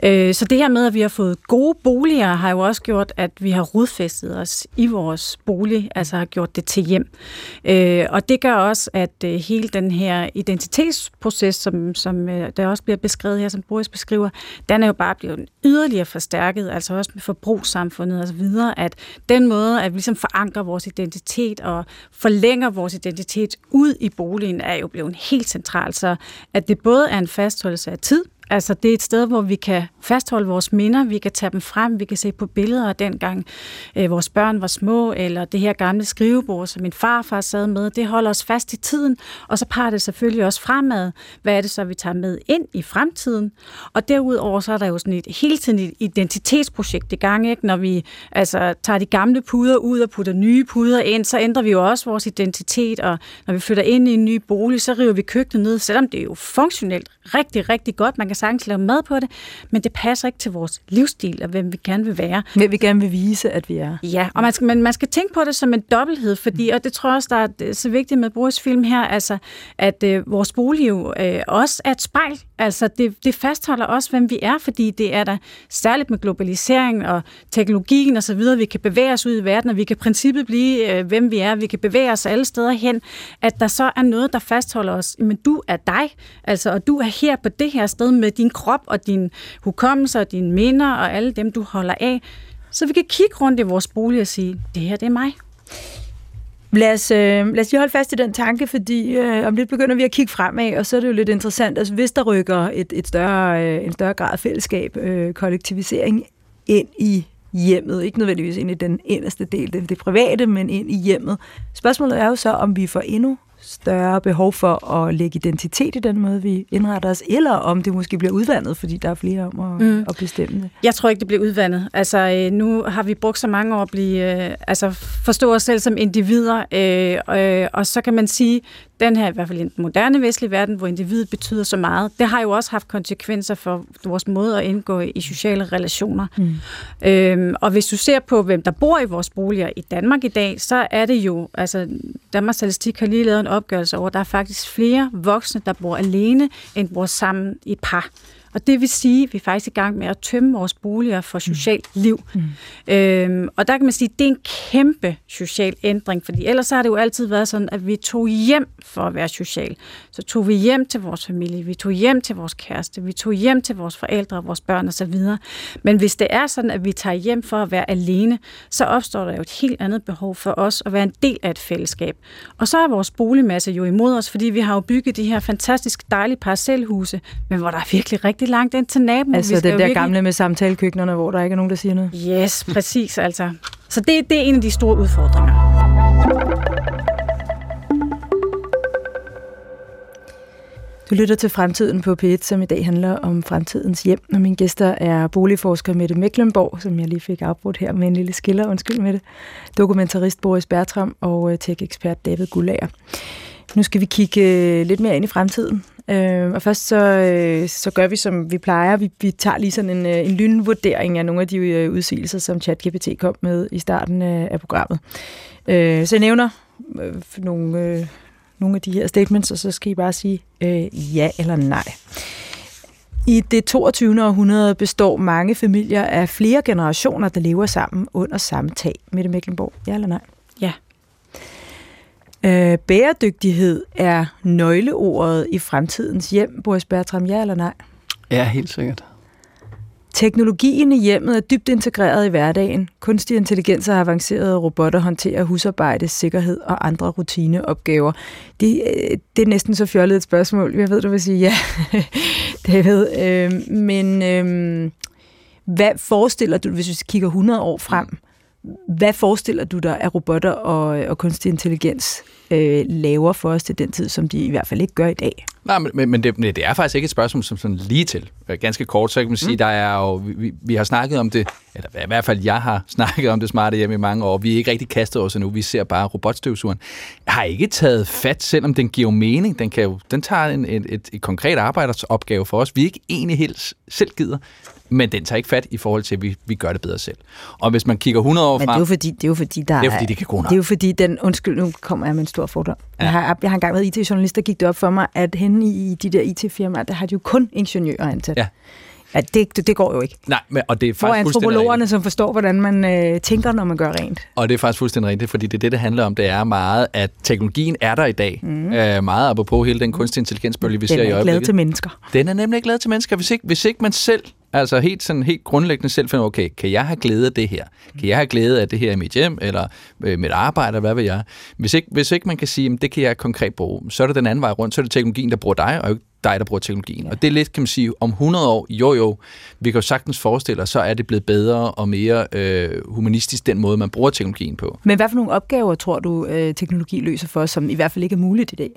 Øh, så det her med, at vi har fået gode boliger, har jo også gjort, at vi har rodfæstet os i vores bolig, altså har gjort det til hjem. Øh, og det gør også, at øh, hele den her identitetsproces, som, som øh, der også bliver beskrevet her, som Boris beskriver, den er jo bare blevet yderligere forstærket, altså også med forbrugssamfundet og så videre, at den måde, at vi ligesom forankrer vores identitet og forlænger vores identitet ud i boligen, er jo blevet helt central, så at det både er en fastholdelse af tid, Altså, det er et sted, hvor vi kan fastholde vores minder, vi kan tage dem frem, vi kan se på billeder af dengang øh, vores børn var små, eller det her gamle skrivebord, som min farfar sad med. Det holder os fast i tiden, og så peger det selvfølgelig også fremad. Hvad er det så, vi tager med ind i fremtiden? Og derudover så er der jo sådan et hele tiden et identitetsprojekt i gang, ikke? Når vi altså, tager de gamle puder ud og putter nye puder ind, så ændrer vi jo også vores identitet, og når vi flytter ind i en ny bolig, så river vi køkkenet ned, selvom det er jo funktionelt rigtig, rigtig godt. Man kan sagtens lave mad på det, men det passer ikke til vores livsstil og hvem vi gerne vil være. Hvem vi gerne vil vise, at vi er. Ja, og man skal, man, man skal tænke på det som en dobbelthed, fordi, og det tror jeg også, der er så vigtigt med Boris film her, altså, at øh, vores bolig jo øh, også er et spejl. Altså, det, det fastholder også, hvem vi er, fordi det er der særligt med globalisering og teknologien osv., vi kan bevæge os ud i verden, og vi kan princippet blive, øh, hvem vi er, vi kan bevæge os alle steder hen, at der så er noget, der fastholder os. Men du er dig, altså, og du er her på det her sted med din krop og din hukommelse og dine minder og alle dem, du holder af. Så vi kan kigge rundt i vores bolig og sige, det her, det er mig. Lad os, øh, lad os lige holde fast i den tanke, fordi øh, om lidt begynder vi at kigge fremad, og så er det jo lidt interessant, altså hvis der rykker et, et større, øh, en større grad af fællesskab, øh, kollektivisering ind i hjemmet, ikke nødvendigvis ind i den inderste del, det, det private, men ind i hjemmet. Spørgsmålet er jo så, om vi får endnu større behov for at lægge identitet i den måde, vi indretter os, eller om det måske bliver udvandet, fordi der er flere om at, mm. at bestemme det. Jeg tror ikke, det bliver udvandet. Altså, øh, nu har vi brugt så mange år at blive, øh, altså, forstå os selv som individer, øh, øh, og så kan man sige, den her, i hvert fald i den moderne vestlige verden, hvor individet betyder så meget, det har jo også haft konsekvenser for vores måde at indgå i sociale relationer. Mm. Øhm, og hvis du ser på, hvem der bor i vores boliger i Danmark i dag, så er det jo, altså Danmarks Statistik har lige lavet en opgørelse over, at der er faktisk flere voksne, der bor alene, end bor sammen i par. Og det vil sige, at vi er faktisk i gang med at tømme vores boliger for socialt mm. liv. Mm. Øhm, og der kan man sige, at det er en kæmpe social ændring, fordi ellers har det jo altid været sådan, at vi tog hjem for at være social. Så tog vi hjem til vores familie, vi tog hjem til vores kæreste, vi tog hjem til vores forældre, vores børn osv. Men hvis det er sådan, at vi tager hjem for at være alene, så opstår der jo et helt andet behov for os at være en del af et fællesskab. Og så er vores boligmasse jo imod os, fordi vi har jo bygget de her fantastisk dejlige parcelhuse, men hvor der er virkelig rigtig rigtig langt ind til naboen. Altså det der virkelig... gamle med samtalekøkkenerne, hvor der ikke er nogen, der siger noget? Yes, præcis altså. Så det, det er en af de store udfordringer. Du lytter til Fremtiden på P1, som i dag handler om fremtidens hjem. Og mine gæster er boligforsker Mette Mecklenborg, som jeg lige fik afbrudt her med en lille skiller, undskyld med det, dokumentarist Boris Bertram og øh, tech-ekspert David Gullager. Nu skal vi kigge øh, lidt mere ind i fremtiden. Øh, og først så, øh, så gør vi, som vi plejer. Vi, vi tager lige sådan en, øh, en lynvurdering af nogle af de øh, udsigelser, som ChatGPT kom med i starten af, af programmet. Øh, så jeg nævner øh, nogle, øh, nogle af de her statements, og så skal I bare sige øh, ja eller nej. I det 22. århundrede består mange familier af flere generationer, der lever sammen under samme tag. Mette Mecklenborg, ja eller nej? Ja. Øh, bæredygtighed er nøgleordet i fremtidens hjem. Boris Bertram, ja eller nej? Ja, helt sikkert. Teknologien i hjemmet er dybt integreret i hverdagen. Kunstig intelligens og avancerede robotter håndterer husarbejde, sikkerhed og andre rutineopgaver. Det, øh, det er næsten så fjollet et spørgsmål. Jeg ved, du vil sige ja, David. Øh, men øh, hvad forestiller du, hvis vi kigger 100 år frem, hvad forestiller du dig, at robotter og, og kunstig intelligens øh, laver for os til den tid, som de i hvert fald ikke gør i dag? Nej, men, men det, det er faktisk ikke et spørgsmål som sådan lige til. Øh, ganske kort, så kan man sige, mm. der er jo, vi, vi har snakket om det, eller i hvert fald jeg har snakket om det smarte hjemme i mange år. Vi er ikke rigtig kastet os endnu, vi ser bare robotstøvsugeren. Jeg har ikke taget fat, selvom den giver mening. Den, kan jo, den tager en, et, et, et konkret arbejdersopgave for os. Vi er ikke egentlig helt selv gider men den tager ikke fat i forhold til, at vi, vi gør det bedre selv. Og hvis man kigger 100 år frem... Men det er jo fordi, det er jo fordi der det er, fordi, det kan gå Det er jo fordi, den, undskyld, nu kommer jeg med en stor fordom. Ja. Jeg, har, jeg har engang været IT-journalist, der gik det op for mig, at henne i de der IT-firmaer, der har de jo kun ingeniører ansat. Ja. Ja, det, det, det går jo ikke. Nej, men, og det er faktisk For antropologerne, som forstår, hvordan man øh, tænker, når man gør rent. Og det er faktisk fuldstændig rigtigt, fordi det er det, det handler om. Det er meget, at teknologien er der i dag. Mm. Øh, meget apropos hele den kunstig intelligensbølge, vi den ser i øjeblikket. Den er ikke lavet til mennesker. Den er nemlig ikke lavet til mennesker. Hvis ikke, hvis ikke man selv Altså helt, sådan, helt grundlæggende selv finde, okay, kan jeg have glæde af det her? Kan jeg have glæde af det her i mit hjem, eller øh, mit arbejde, hvad ved jeg? Hvis ikke, hvis ikke man kan sige, at det kan jeg konkret bruge, så er det den anden vej rundt, så er det teknologien, der bruger dig, og dig, der bruger teknologien. Ja. Og det er lidt, kan man sige, om 100 år, jo jo, vi kan jo sagtens forestille os, så er det blevet bedre og mere øh, humanistisk, den måde, man bruger teknologien på. Men hvad for nogle opgaver tror du, øh, teknologi løser for os, som i hvert fald ikke er muligt i dag?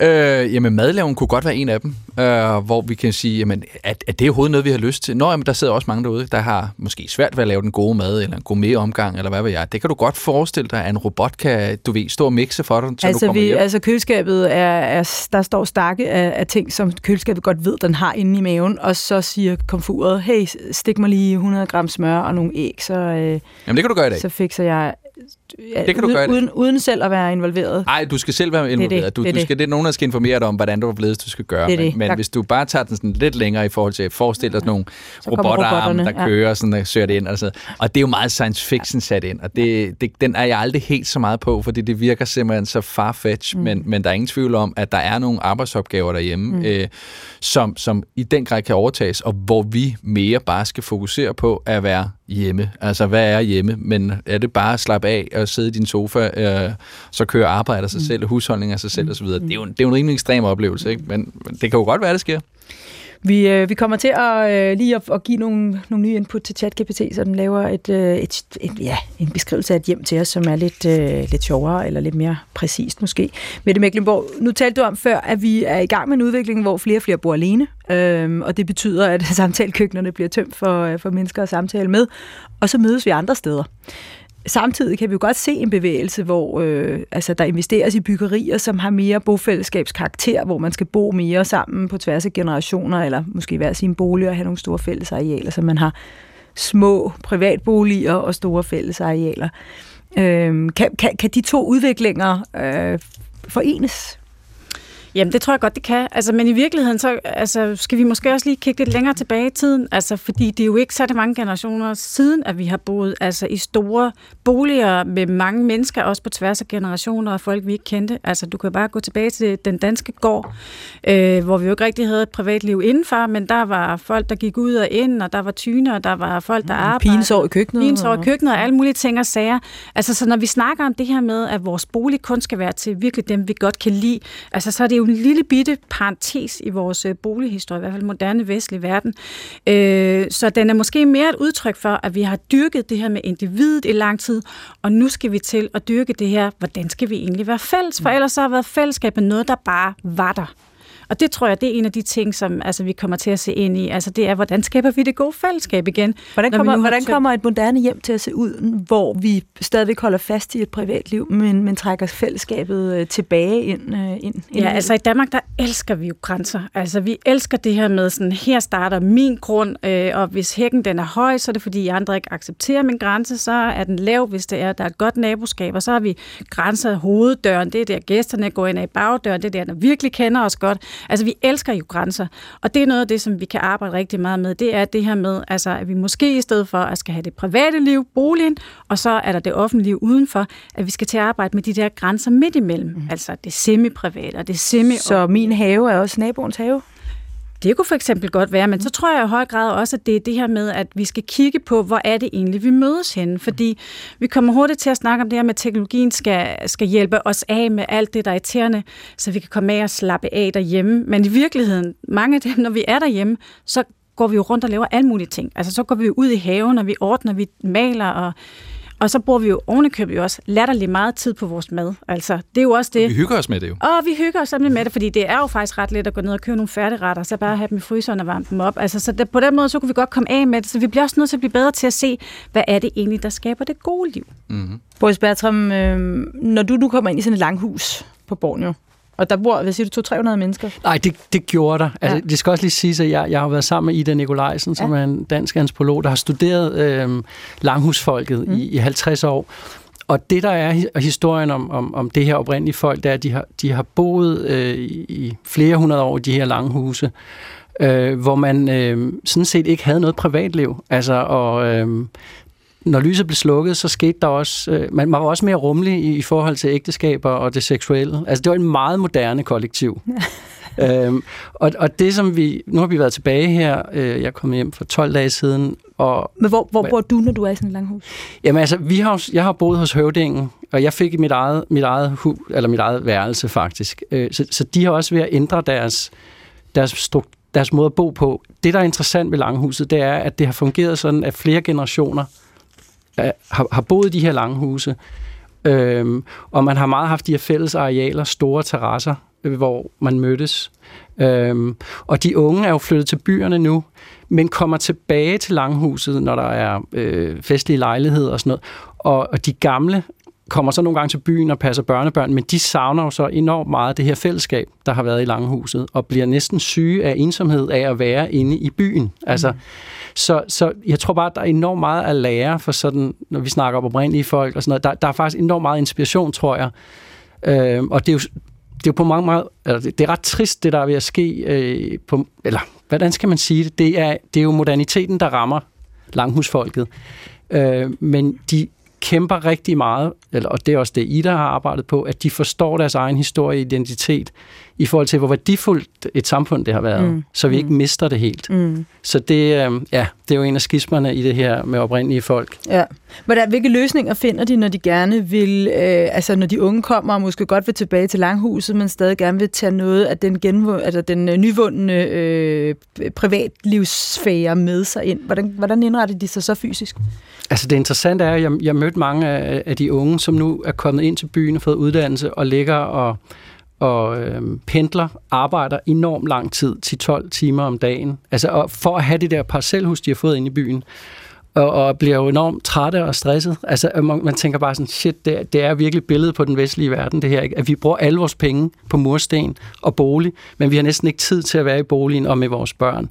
Øh, jamen, madlaven kunne godt være en af dem, øh, hvor vi kan sige, jamen, at, at det er overhovedet noget, vi har lyst til. Nå, jamen, der sidder også mange derude, der har måske svært ved at lave den gode mad, eller en god omgang, eller hvad ved jeg. Det kan du godt forestille dig, at en robot kan, du ved, stå og mixe for dig, så altså, du kommer vi, hjem. altså køleskabet, er, er, der står stakke af, af ting, som køleskabet godt ved, den har inde i maven, og så siger komfuret, hey, stik mig lige 100 gram smør og nogle æg, så, øh, Jamen, det kan du gøre i dag. så fikser jeg ja, Det kan du uden, gøre uden, uden selv at være involveret. Nej, du skal selv være involveret. det, du, det er du det. skal, det er nogen, der skal informere dig om, hvordan du er blevet, du skal gøre. Det men det. men Der- hvis du bare tager den sådan lidt længere i forhold til at forestille dig sådan nogle kommer robotarme, der ja. kører, sådan, der søger det ind. Og, sådan. og det er jo meget science fiction sat ind, og det, det, den er jeg aldrig helt så meget på, fordi det virker simpelthen så farfetch, mm. men, men der er ingen tvivl om, at der er nogle arbejdsopgaver derhjemme, mm. øh, som, som i den grad kan overtages, og hvor vi mere bare skal fokusere på at være hjemme. Altså, hvad er hjemme? Men er det bare at slappe af og sidde i din sofa, øh, så køre arbejde af sig selv, husholdning af sig selv osv.? Det er jo, en- det er jo en rimelig ekstrem oplevelse, ikke? Men, men det kan jo godt være, det sker. Vi, øh, vi kommer til at øh, lige at, at give nogle, nogle nye input til ChatGPT, så den laver et, øh, et, et, ja, en beskrivelse af et hjem til os, som er lidt, øh, lidt sjovere eller lidt mere præcist måske. Mette Mecklenborg, nu talte du om før, at vi er i gang med en udvikling, hvor flere og flere bor alene, øh, og det betyder, at samtalekøkkenerne bliver tømt for, øh, for mennesker at samtale med, og så mødes vi andre steder. Samtidig kan vi jo godt se en bevægelse, hvor øh, altså, der investeres i byggerier, som har mere bofællesskabskarakter, hvor man skal bo mere sammen på tværs af generationer, eller måske hver sin bolig og have nogle store fællesarealer, så man har små privatboliger og store fællesarealer. Øh, kan, kan, kan de to udviklinger øh, forenes? Jamen, det tror jeg godt, det kan. Altså, men i virkeligheden, så altså, skal vi måske også lige kigge lidt længere tilbage i tiden. Altså, fordi det er jo ikke så mange generationer siden, at vi har boet altså, i store boliger med mange mennesker, også på tværs af generationer og folk, vi ikke kendte. Altså, du kan bare gå tilbage til den danske gård, øh, hvor vi jo ikke rigtig havde et privatliv indenfor, men der var folk, der gik ud og ind, og der var tyner, og der var folk, der arbejdede. Pigen sov i køkkenet. Pigen sov i køkkenet og alle mulige ting og sager. Altså, så når vi snakker om det her med, at vores bolig kun skal være til virkelig dem, vi godt kan lide, altså, så er det jo en lille bitte parentes i vores øh, bolighistorie, i hvert fald moderne vestlig verden. Øh, så den er måske mere et udtryk for, at vi har dyrket det her med individet i lang tid, og nu skal vi til at dyrke det her, hvordan skal vi egentlig være fælles? For ellers så har været fællesskabet noget, der bare var der. Og det tror jeg, det er en af de ting, som altså, vi kommer til at se ind i. Altså, det er, hvordan skaber vi det gode fællesskab igen? Hvordan kommer, hvordan kommer et moderne hjem til at se ud, hvor vi stadigvæk holder fast i et privatliv, men, men trækker fællesskabet øh, tilbage ind? Øh, ind, ind Ja, altså i Danmark, der elsker vi jo grænser. Altså vi elsker det her med sådan, her starter min grund, øh, og hvis hækken den er høj, så er det fordi, andre ikke accepterer min grænse, så er den lav, hvis det er, der er et godt naboskab, og så har vi grænser hoveddøren, det er der gæsterne går ind i bagdøren, det er der, der virkelig kender os godt. Altså vi elsker jo grænser, og det er noget af det, som vi kan arbejde rigtig meget med, det er det her med, altså, at vi måske i stedet for at skal have det private liv, boligen, og så er der det offentlige liv udenfor, at vi skal til at arbejde med de der grænser midt imellem, mm. altså det semi-private og det semi Så min have er også naboens have? Det kunne for eksempel godt være, men så tror jeg i høj grad også, at det er det her med, at vi skal kigge på, hvor er det egentlig, vi mødes henne. Fordi vi kommer hurtigt til at snakke om det her med, at teknologien skal, skal hjælpe os af med alt det, der er irriterende, så vi kan komme af og slappe af derhjemme. Men i virkeligheden, mange af dem, når vi er derhjemme, så går vi jo rundt og laver alle mulige ting. Altså så går vi ud i haven, og vi ordner, vi maler, og, og så bruger vi jo ovenikøbet jo også latterlig meget tid på vores mad. Altså det er jo også det. Vi hygger os med det jo. Og vi hygger os simpelthen med det, fordi det er jo faktisk ret let at gå ned og købe nogle færdigretter, så bare have dem i fryseren og varme dem op. Altså, så det, på den måde, så kunne vi godt komme af med det. Så vi bliver også nødt til at blive bedre til at se, hvad er det egentlig, der skaber det gode liv. Mm-hmm. Boris Bertram, øh, når du nu kommer ind i sådan et langhus på Borneo, og der bor, hvad siger du, 200-300 mennesker? Nej, det, det gjorde der. Altså, Ja. Det skal også lige siges, at jeg, jeg har været sammen med Ida Nikolajsen, som Ja. er en dansk antropolog, der har studeret øh, langhusfolket mm. i, i 50 år. Og det, der er hi- historien om, om, om det her oprindelige folk, det er, at de har, de har boet øh, i i flere hundrede år i de her langhuse, øh, hvor man øh, sådan set ikke havde noget privatliv. Altså, og øh, når lyset blev slukket, så skete der også... Øh, man, man var også mere rummelig i, i forhold til ægteskaber og det seksuelle. Altså, det var en meget moderne kollektiv. øhm, og, og det, som vi... Nu har vi været tilbage her. Øh, jeg kommet hjem for 12 dage siden, og Men hvor, hvor bor du, når du er i sådan et langhus? Jamen altså, vi har, jeg har boet hos Høvdingen, og jeg fik mit eget, mit eget, hu, eller mit eget værelse faktisk. Øh, Så, så de har også ved at ændre deres, deres, deres måde at bo på. Det, der er interessant ved Langhuset, det er, at det har fungeret sådan, at flere generationer Øh, har, har boet i de her langhuse, øhm, og man har meget haft de her fælles arealer, store terrasser, øh, hvor man mødtes. Øhm, og de unge er jo flyttet til byerne nu, men kommer tilbage til Langhuset, når der er øh, festlige lejligheder og sådan noget. Og, og de gamle kommer så nogle gange til byen og passer børnebørn, men de savner jo så enormt meget det her fællesskab, der har været i Langhuset, og bliver næsten syge af ensomhed af at være inde i byen. Altså, mm. så, så jeg tror bare, at der er enormt meget at lære for sådan, når vi snakker om oprindelige folk og sådan noget. Der, der er faktisk enormt meget inspiration, tror jeg. Øh, og det er jo, det er jo på mange måder, altså det er ret trist, det der er ved at ske, øh, på, eller hvordan skal man sige det? Det er, det er jo moderniteten, der rammer langhusfolket. Øh, men de kæmper rigtig meget, eller, og det er også det, Ida har arbejdet på, at de forstår deres egen historie og identitet i forhold til, hvor værdifuldt et samfund det har været, mm. så vi ikke mm. mister det helt. Mm. Så det, øh, ja, det er jo en af skismerne i det her med oprindelige folk. Ja. Hvordan, hvilke løsninger finder de, når de gerne vil, øh, altså når de unge kommer og måske godt vil tilbage til Langhuset, men stadig gerne vil tage noget af den, genv- altså den øh, nyvundne øh, privatlivsfære med sig ind? Hvordan, hvordan indretter de sig så fysisk? Altså det interessante er, at jeg, jeg mødte mange af, af de unge, som nu er kommet ind til byen og fået uddannelse og ligger og, og øh, pendler, arbejder enormt lang tid, til 12 timer om dagen. Altså og for at have det der parcelhus, de har fået ind i byen og, og bliver jo enormt trætte og stresset. Altså, man, man tænker bare sådan, shit, det er, det er virkelig billedet på den vestlige verden, det her. Ikke? At vi bruger alle vores penge på mursten og bolig, men vi har næsten ikke tid til at være i boligen og med vores børn.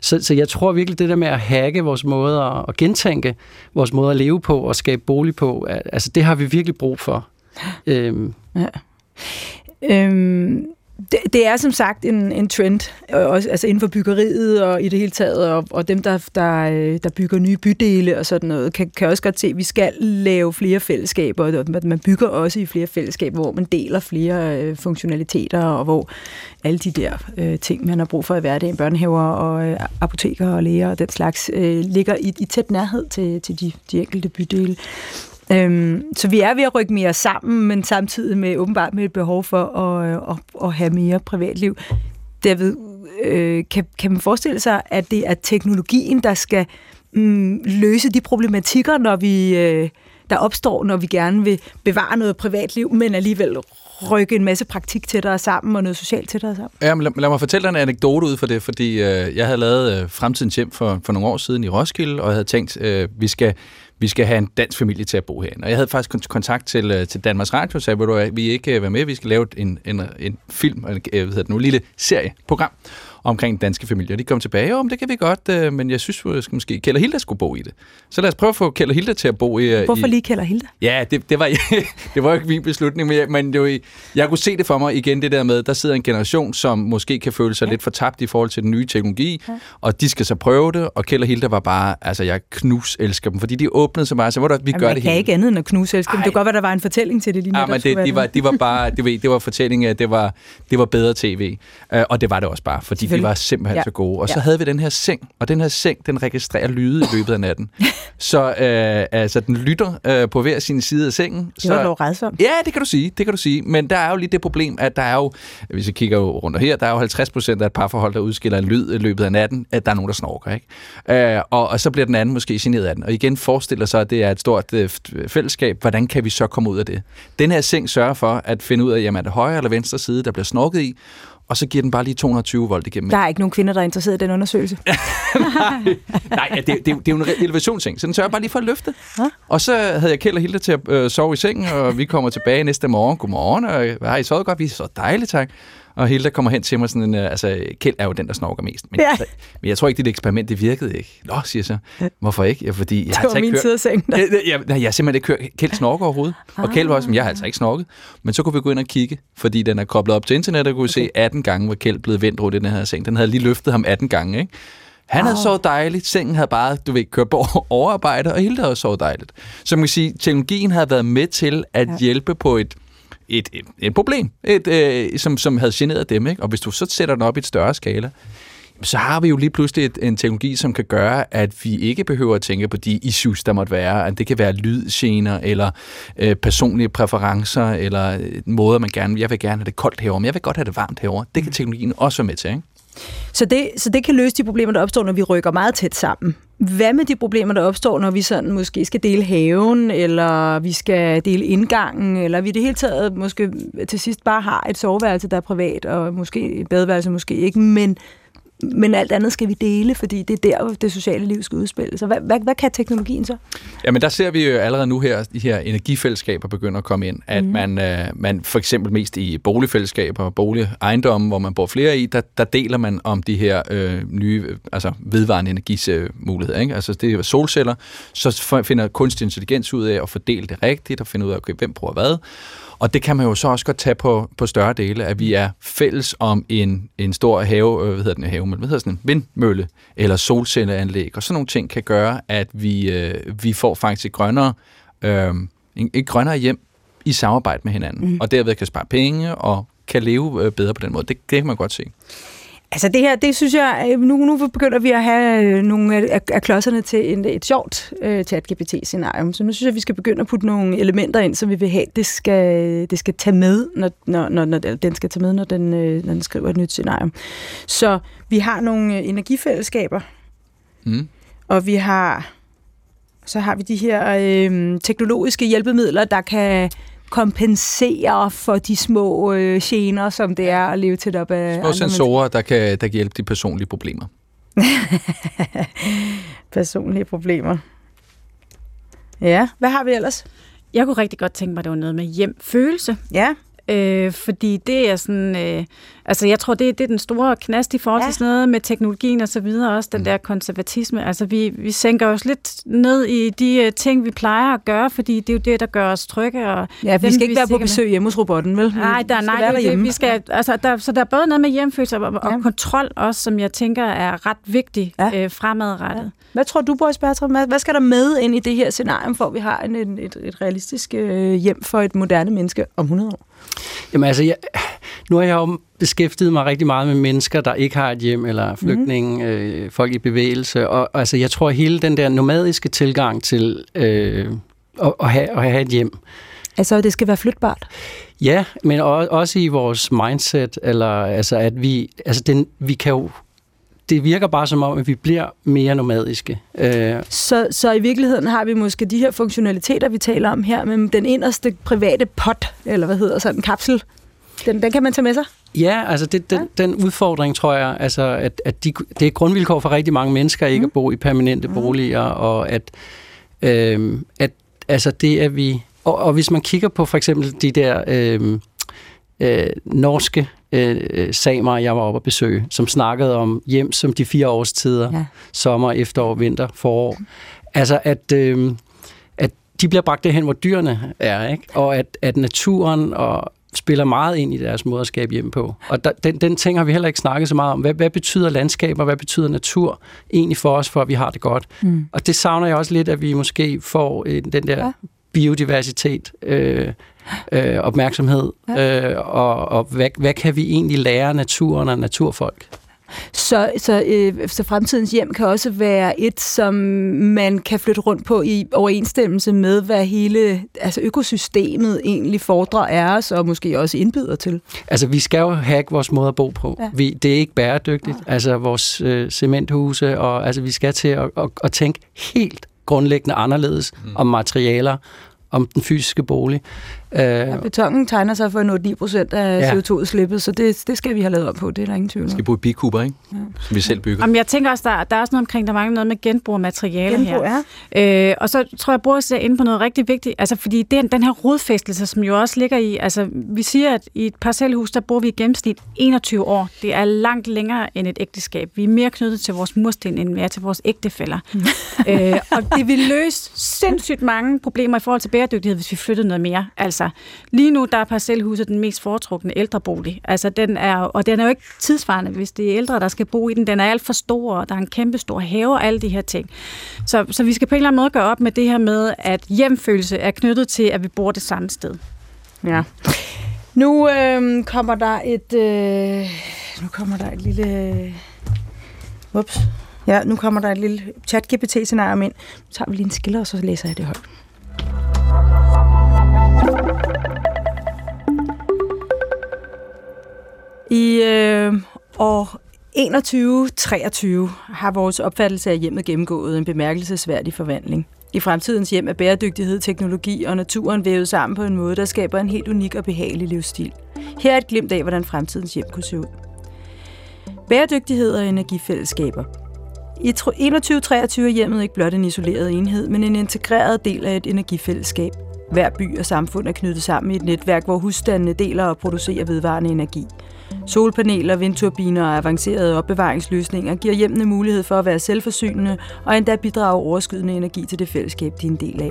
Så, så jeg tror virkelig, det der med at hacke vores måde at, at gentænke vores måde at leve på og skabe bolig på, altså det har vi virkelig brug for. Øhm. Ja. Øhm, det, det er som sagt en, en trend, øh, også, altså inden for byggeriet og i det hele taget, og, og dem, der, der, øh, der bygger nye bydele og sådan noget, kan, kan også godt se, at vi skal lave flere fællesskaber, og man bygger også i flere fællesskaber, hvor man deler flere øh, funktionaliteter, og hvor alle de der øh, ting, man har brug for i hverdagen, børnehaver og øh, apoteker og læger og den slags, øh, ligger i, i tæt nærhed til, til de, de enkelte bydele. Øhm, så vi er ved at rykke mere sammen, men samtidig med åbenbart med et behov for at, øh, at, at have mere privatliv. David, øh, kan, kan man forestille sig, at det er teknologien, der skal mm, løse de problematikker, når vi, øh, der opstår, når vi gerne vil bevare noget privatliv, men alligevel rykke en masse praktik tættere sammen og noget socialt tættere sammen. Ja, men lad, lad mig fortælle dig en anekdote ud for det, fordi øh, jeg havde lavet øh, Fremtidens Hjem for, for nogle år siden i Roskilde, og jeg havde tænkt, øh, vi skal vi skal have en dansk familie til at bo herinde. Og jeg havde faktisk kontakt til, øh, til Danmarks Radio, og sagde, du, vi ikke øh, være med, vi skal lave en, en, en film, eller øh, hvad hedder det nu, en lille serieprogram omkring danske familier. De kom tilbage, om det kan vi godt, men jeg synes at måske, Kjell og Hilda skulle bo i det. Så lad os prøve at få Kjell og Hilda til at bo i... Hvorfor lige Kjell og Hilda? Ja, det, det, var, det var jo ikke min beslutning, men, jeg, men det var, jeg kunne se det for mig igen, det der med, der sidder en generation, som måske kan føle sig ja. lidt fortabt i forhold til den nye teknologi, ja. og de skal så prøve det, og Kjell og Hilda var bare, altså jeg knus elsker dem, fordi de åbnede så meget, så hvor der, vi Jamen, gør det kan ikke andet end at knus elsker dem. Det kunne godt være, der var en fortælling til det lige ja, men det, de var, de var bare, det var, det var fortælling, det var, det var bedre tv, uh, og det var det også bare, fordi de var simpelthen ja. så gode. Og ja. så havde vi den her seng, og den her seng, den registrerer lyde i løbet af natten. så øh, altså, den lytter øh, på hver sin side af sengen. Det var dog redsomt. Ja, det kan du sige, det kan du sige. Men der er jo lige det problem, at der er jo, hvis vi kigger rundt her, der er jo 50 procent af et parforhold, der udskiller en lyd i løbet af natten, at der er nogen, der snorker, ikke? Øh, og, og så bliver den anden måske generet af den. Og igen forestiller sig, at det er et stort øh, fællesskab. Hvordan kan vi så komme ud af det? Den her seng sørger for at finde ud af, jamen er det højre eller venstre side, der bliver snorket i, og så giver den bare lige 220 volt igennem. Der er ikke nogen kvinder, der er interesseret i den undersøgelse. nej, nej det, det, det, er jo en elevationsting, så den sørger bare lige for at løfte. Ja. Og så havde jeg Kjeld og Hilda til at øh, sove i sengen, og vi kommer tilbage næste morgen. Godmorgen, og har I sovet godt? Vi er så dejligt, tak. Og Hilda kommer hen til mig sådan en, øh, altså Kjeld er jo den, der snorker mest. Men, ja. men jeg tror ikke, det eksperiment, det virkede ikke. Nå, siger så. Hvorfor ikke? Ja, fordi jeg det var altså min tid af sengen. Ja, jeg, jeg, jeg simpelthen ikke hørt Kjeld snorker overhovedet. Ah. Og Kjeld var også, jeg har altså ikke snorket. Men så kunne vi gå ind og kigge, fordi den er koblet op til internet, og kunne okay. se 18 gange, hvor Kjeld blev vendt rundt i den her seng. Den havde lige løftet ham 18 gange, ikke? Han havde sovet dejligt, sengen havde bare, du ved, kørt på overarbejde, og Hilda havde sovet dejligt. Så man kan sige, teknologien havde været med til at ja. hjælpe på et, et, et, et problem, et, øh, som, som havde generet dem. Ikke? Og hvis du så sætter den op i et større skala, så har vi jo lige pludselig et, en teknologi, som kan gøre, at vi ikke behøver at tænke på de issues, der måtte være. At det kan være lydgener, eller øh, personlige præferencer, eller øh, måder, man gerne... Jeg vil gerne have det koldt herovre, men jeg vil godt have det varmt herovre. Det kan teknologien også være med til, ikke? Så det, så det kan løse de problemer, der opstår, når vi rykker meget tæt sammen. Hvad med de problemer, der opstår, når vi sådan måske skal dele haven, eller vi skal dele indgangen, eller vi i det hele taget måske til sidst bare har et soveværelse, der er privat, og måske et badeværelse måske ikke, men men alt andet skal vi dele, fordi det er der, det sociale liv skal udspille. Så hvad, hvad, hvad kan teknologien så? Jamen der ser vi jo allerede nu her, de her energifællesskaber begynder at komme ind. At mm. man, øh, man for eksempel mest i boligfællesskaber og boligejendomme, hvor man bor flere i, der, der deler man om de her øh, nye, altså vedvarende energimuligheder. Ikke? Altså det er solceller, så finder kunstig intelligens ud af at fordele det rigtigt, og finde ud af, okay, hvem bruger hvad. Og det kan man jo så også godt tage på, på større dele, at vi er fælles om en, en stor have, øh, hvad hedder den have, men hvad hedder sådan en vindmølle eller solcelleanlæg, og sådan nogle ting kan gøre, at vi, øh, vi får faktisk grønnere, øh, et grønnere hjem i samarbejde med hinanden, mm. og derved kan spare penge og kan leve øh, bedre på den måde. Det, det kan man godt se. Altså det her, det synes jeg, øh, nu, nu begynder vi at have øh, nogle af, af klodserne til en, et sjovt uh, chat-GPT-scenarium, så nu synes jeg, vi skal begynde at putte nogle elementer ind, som vi vil have, det skal, det skal tage med, når, når, når, når den skal tage med, når den, når den skriver et nyt scenarium. Så vi har nogle energifællesskaber, mm. og vi har, så har vi de her øh, teknologiske hjælpemidler, der kan kompensere for de små øh, gener, som det er at leve tæt op af Små sensorer, der kan, der kan hjælpe de personlige problemer. personlige problemer. Ja, hvad har vi ellers? Jeg kunne rigtig godt tænke mig, at det var noget med hjem-følelse. Ja. Øh, fordi det er sådan, øh, altså jeg tror, det, det er den store knast i forhold til ja. sådan noget med teknologien og så videre, også den mm. der konservatisme. Altså vi, vi sænker os lidt ned i de uh, ting, vi plejer at gøre, fordi det er jo det, der gør os trygge. Og ja, vi skal ikke være på besøg hjemme hos robotten, vel? Nej, der, nej, det, det, vi skal, altså, der, så der er både noget med hjemfølelse og, ja. og kontrol også, som jeg tænker er ret vigtigt ja. øh, fremadrettet. Ja. Hvad tror du, Boris Bertram? Hvad skal der med ind i det her scenarie, for vi har en, et, et realistisk øh, hjem for et moderne menneske om 100 år? Jamen altså, jeg, nu har jeg jo beskæftiget mig rigtig meget med mennesker, der ikke har et hjem, eller flygtninge, mm. øh, folk i bevægelse, og altså, jeg tror, hele den der nomadiske tilgang til øh, at, at, have, at have et hjem, Altså, det skal være flytbart? Ja, men også i vores mindset, eller altså, at vi, altså den, vi kan jo det virker bare som om, at vi bliver mere nomadiske. Øh. Så, så i virkeligheden har vi måske de her funktionaliteter, vi taler om her, men den inderste private pot, eller hvad hedder sådan en kapsel, den, den kan man tage med sig? Ja, altså det, den, ja. den udfordring, tror jeg, altså at, at de, det er grundvilkår for rigtig mange mennesker ikke mm. at bo i permanente mm. boliger, og at, øh, at altså det er vi... Og, og hvis man kigger på for eksempel de der øh, øh, norske øh, samer, jeg var oppe at besøge, som snakkede om hjem som de fire årstider. Ja. Sommer, efterår, vinter, forår. Altså, at, øh, at de bliver bragt derhen, hvor dyrene er, ikke? og at, at naturen og spiller meget ind i deres måde at skabe hjem på. Og der, den, den ting har vi heller ikke snakket så meget om. Hvad, hvad betyder landskab, og hvad betyder natur egentlig for os, for at vi har det godt? Mm. Og det savner jeg også lidt, at vi måske får øh, den der ja. biodiversitet øh, øh, opmærksomhed, ja. øh, og, og hvad, hvad kan vi egentlig lære naturen og naturfolk? Så, så, øh, så fremtidens hjem kan også være et, som man kan flytte rundt på i overensstemmelse med, hvad hele altså økosystemet egentlig fordrer af os, og måske også indbyder til. Altså, vi skal jo have vores måde at bo på. Ja. Vi, det er ikke bæredygtigt. Ja. Altså, vores øh, cementhuse, og altså, vi skal til at, at, at tænke helt grundlæggende anderledes mm. om materialer, om den fysiske bolig. Øh, ja, betongen tegner sig for 9 procent af ja. CO2-udslippet, så det, det skal vi have lavet op på, det er der ingen tvivl om. Vi skal i bikuber, ikke? Ja. Som vi selv bygger. Jamen, jeg tænker også, der, der er også noget omkring, der mangler noget med genbrug af materiale genbrug, her. Ja. Øh, og så tror jeg, at jeg er inde på noget rigtig vigtigt, altså fordi den, den her rodfæstelse, som jo også ligger i, altså vi siger, at i et parcelhus, der bor vi i gennemsnit 21 år. Det er langt længere end et ægteskab. Vi er mere knyttet til vores mursten, end vi er til vores ægtefælder. øh, og det vil løse sindssygt mange problemer i forhold til bæredygtighed, hvis vi flyttede noget mere. Altså, Altså, lige nu der er parcelhuset den mest foretrukne ældrebolig. Altså, den er, og den er jo ikke tidsvarende, hvis det er ældre, der skal bo i den. Den er alt for stor, og der er en kæmpe stor have og alle de her ting. Så, så vi skal på en eller anden måde gøre op med det her med, at hjemfølelse er knyttet til, at vi bor det samme sted. Ja. Nu øh, kommer der et... Øh, nu kommer der et lille... Ups. Ja, nu kommer der et lille chat-GPT-scenario ind. Nu tager vi lige en skiller, og så læser jeg det højt. I øh, år 2123 har vores opfattelse af hjemmet gennemgået en bemærkelsesværdig forvandling. I fremtidens hjem er bæredygtighed, teknologi og naturen vævet sammen på en måde, der skaber en helt unik og behagelig livsstil. Her er et glimt af, hvordan fremtidens hjem kunne se ud. Bæredygtighed og energifællesskaber. I 2123 er hjemmet ikke blot en isoleret enhed, men en integreret del af et energifællesskab. Hver by og samfund er knyttet sammen i et netværk, hvor husstandene deler og producerer vedvarende energi. Solpaneler, vindturbiner og avancerede opbevaringsløsninger giver hjemmene mulighed for at være selvforsynende og endda bidrage overskydende energi til det fællesskab, de er en del af.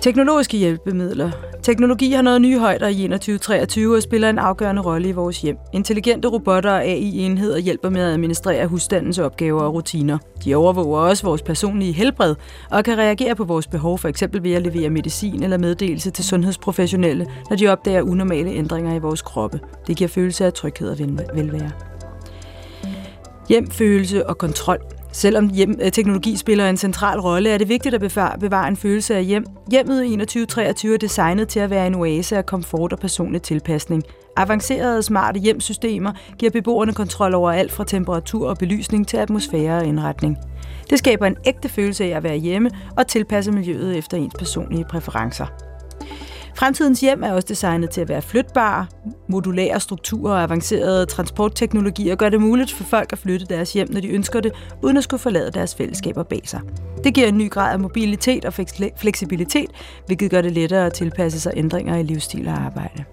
Teknologiske hjælpemidler. Teknologi har nået nye højder i 2023 og spiller en afgørende rolle i vores hjem. Intelligente robotter og AI-enheder hjælper med at administrere husstandens opgaver og rutiner. De overvåger også vores personlige helbred og kan reagere på vores behov, for eksempel ved at levere medicin eller meddelelse til sundhedsprofessionelle, når de opdager unormale ændringer i vores kroppe. Det giver følelse af tryghed og velvære. Hjemfølelse og kontrol. Selvom hjem, øh, teknologi spiller en central rolle, er det vigtigt at bevare, bevare en følelse af hjem. Hjemmet i 2123 er designet til at være en oase af komfort og personlig tilpasning. Avancerede smarte hjemsystemer giver beboerne kontrol over alt fra temperatur og belysning til atmosfære og indretning. Det skaber en ægte følelse af at være hjemme og tilpasse miljøet efter ens personlige præferencer. Fremtidens hjem er også designet til at være flytbare. Modulære strukturer og avancerede transportteknologier gør det muligt for folk at flytte deres hjem, når de ønsker det, uden at skulle forlade deres fællesskaber bag sig. Det giver en ny grad af mobilitet og fleksibilitet, hvilket gør det lettere at tilpasse sig ændringer i livsstil og arbejde.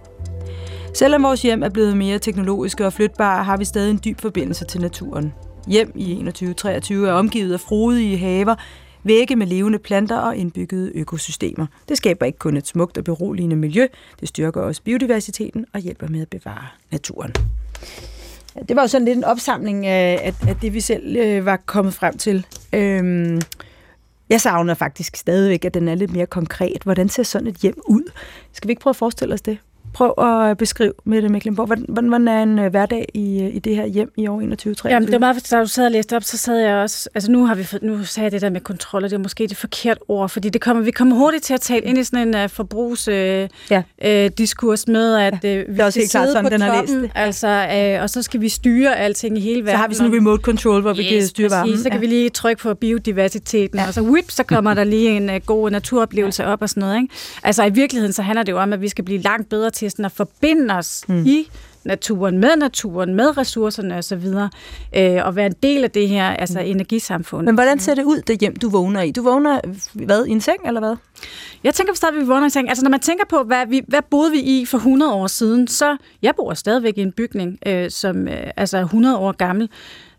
Selvom vores hjem er blevet mere teknologiske og flytbare, har vi stadig en dyb forbindelse til naturen. Hjem i 2123 er omgivet af frodige haver, vægge med levende planter og indbyggede økosystemer. Det skaber ikke kun et smukt og beroligende miljø, det styrker også biodiversiteten og hjælper med at bevare naturen. Det var jo sådan lidt en opsamling af, af, det, vi selv øh, var kommet frem til. Øhm, jeg savner faktisk stadigvæk, at den er lidt mere konkret. Hvordan ser sådan et hjem ud? Skal vi ikke prøve at forestille os det? Prøv at beskrive med det, Mecklenburg. Hvordan, hvordan er en øh, hverdag i, øh, i det her hjem i år 2023? Jamen, det var meget, da du sad og læste op, så sad jeg også... Altså, nu har vi nu sagde jeg det der med kontrol, og det er måske det forkert ord, fordi det kommer, vi kommer hurtigt til at tale ind i sådan en uh, forbrugs uh, ja. diskurs med, at uh, ja, vi også helt klart sådan, den har læst det. Altså, uh, og så skal vi styre alting i hele verden. Så har vi sådan en remote control, hvor yes, vi kan styre varmen. Så kan ja. vi lige trykke på biodiversiteten, ja. og så whip, så kommer der lige en uh, god naturoplevelse ja. op og sådan noget. Ikke? Altså, i virkeligheden, så handler det jo om, at vi skal blive langt bedre til sådan at forbinde os mm. i naturen, med naturen, med ressourcerne osv., øh, og være en del af det her altså mm. energisamfund. Men hvordan ser det ud, det hjem, du vågner i? Du vågner hvad, i en seng, eller hvad? Jeg tænker at vi vågner i en seng. Altså, når man tænker på, hvad, vi, hvad boede vi i for 100 år siden, så jeg bor stadigvæk i en bygning, øh, som øh, altså 100 år gammel,